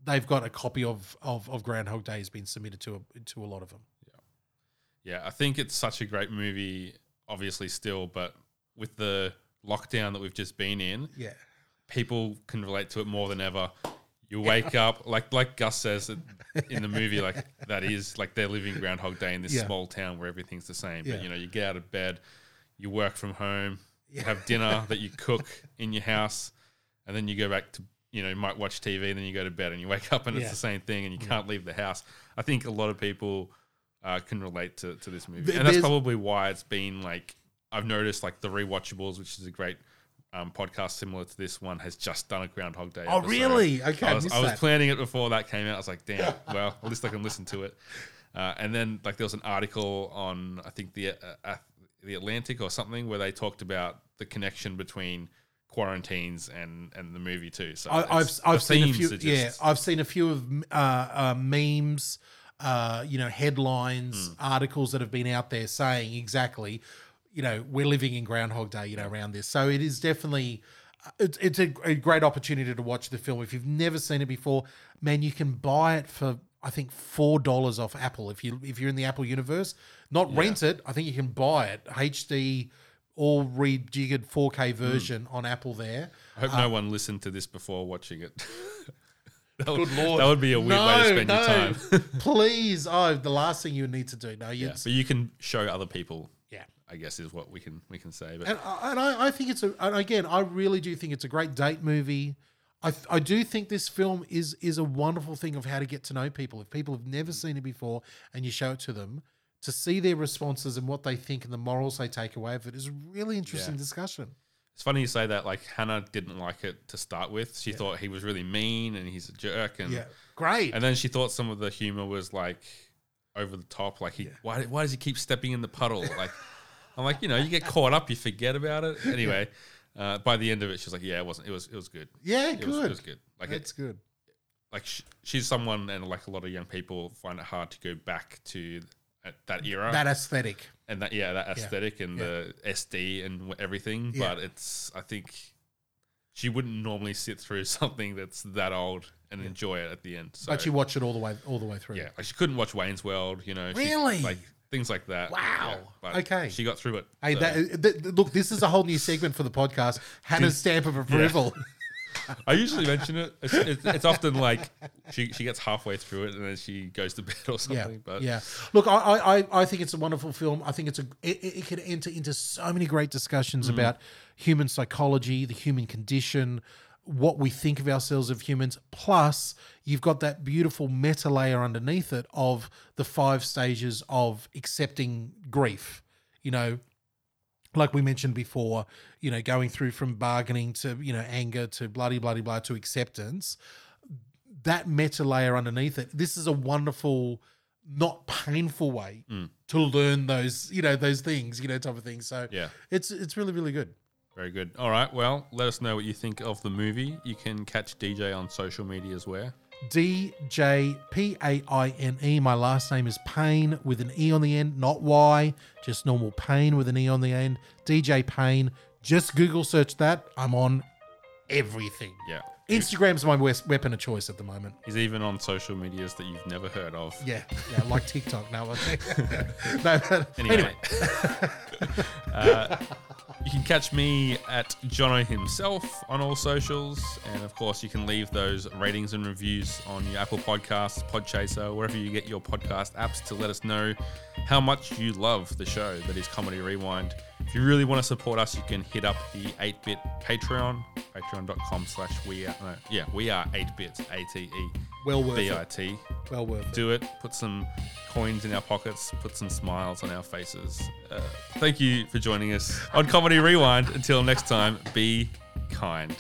They've got a copy of of, of Groundhog Day has been submitted to a, to a lot of them. yeah. I think it's such a great movie. Obviously, still, but with the lockdown that we've just been in, Yeah. people can relate to it more than ever. You wake up like like Gus says in the movie, like that is like they're living Groundhog Day in this Yeah. small town where everything's the same. Yeah. But you know, you get out of bed, you work from home, you have dinner that you cook in your house, and then you go back to you know you might watch TV, and then you go to bed, and you wake up and Yeah. it's the same thing, and you can't leave the house. I think a lot of people uh, can relate to, to this movie, and that's probably why it's been like I've noticed like the rewatchables, which is a great um, podcast similar to this one, has just done a Groundhog Day. Oh, episode. really? Okay, I was, I was planning it before that came out. I was like, damn, well, at least I can listen to it. Uh, and then like there was an article on I think the uh, the Atlantic or something where they talked about the connection between quarantines and and the movie too. So I, I've I've seen a few. just- yeah, I've seen a few of uh, uh, memes, uh, you know, headlines, Hmm. articles that have been out there saying exactly, you know, we're living in Groundhog Day, you know, around this. So it is definitely. uh, It's, it's a, a great opportunity to watch the film. If you've never seen it before, man, you can buy it for I think four dollars off Apple. If you if you're in the Apple universe, not rent it. I think you can buy it HD, all rejiggered 4K Hmm. version on Apple there. I hope no one listened to this before watching it. that, would, Good lord. that would be a weird way to spend your time. Please. Oh, the last thing you need to do. No, you yeah, but you can show other people. yeah. I guess is what we can we can say. But And, I- and I, I think it's a, and again, I really do think it's a great date movie. I, I do think this film is is a wonderful thing of how to get to know people. If people have never seen it before and you show it to them, to see their responses and what they think and the morals they take away of it is a really interesting Yeah. discussion. It's funny you say that. Like Hannah didn't like it to start with. She thought he was really mean and he's a jerk, and Yeah, great. and then she thought some of the humor was like over the top. Like he, why why does he keep stepping in the puddle? Like I'm like, you know, you get caught up, you forget about it. Anyway, uh, by the end of it, she was like, yeah, it wasn't. It was it was good. yeah, It good. was, it was good. Like it's it, good. like sh- she's someone, and like a lot of young people find it hard to go back to that, that era That aesthetic. and that yeah that aesthetic and the SD and everything. Yeah. But it's I think she wouldn't normally sit through something that's that old and enjoy it at the end. So, but you watch it all the way all the way through. yeah, like she couldn't watch Wayne's World. You know, she- Really? like things like that. Wow. Yeah, Okay. she got through it. Hey, so- that, th- th- look, this is a whole new segment for the podcast. Hannah's stamp of approval. I usually mention it. It's, it's, it's often like she she gets halfway through it and then she goes to bed or Yeah, something. But yeah. Look, I, I, I- think it's a wonderful film. I think it's a it, it it could enter into so many great discussions Mm. about human psychology, the human condition, what we think of ourselves of humans. Plus, you've got that beautiful meta layer underneath it of the five stages of accepting grief. You know, like we mentioned before, you know, going through from bargaining to, you know, anger to bloody, bloody, blah to acceptance. That meta layer underneath it, this is a wonderful, not painful way Mm. to learn those, you know, those things, you know, type of thing. So yeah. it's it's really, really good. Very good. All right. Well, let us know what you think of the movie. You can catch DJ on social media as well. D J P A I N E. My last name is Paine with an E on the end, not Y, just normal Paine with an E on the end. DJ Paine. Just Google search that. I'm on everything. Yeah. Instagram's my weapon of choice at the moment. He's even on social medias that you've never heard of. Yeah, yeah, like TikTok now. I think. no, but Anyway, anyway, uh, you can catch me at Jono himself on all socials, and of course, you can leave those ratings and reviews on your Apple Podcasts, Podchaser, wherever you get your podcast apps to let us know how much you love the show that is Comedy Rewind. If you really want to support us, you can hit up the 8-bit Patreon, patreon.com slash we are, no, yeah, we are 8-bits, A-T-E, well worth it. B-I-T Well worth it. do it. Put some coins in our pockets. Put some smiles on our faces. Uh, thank you for joining us on Comedy Rewind. Until next time, be kind.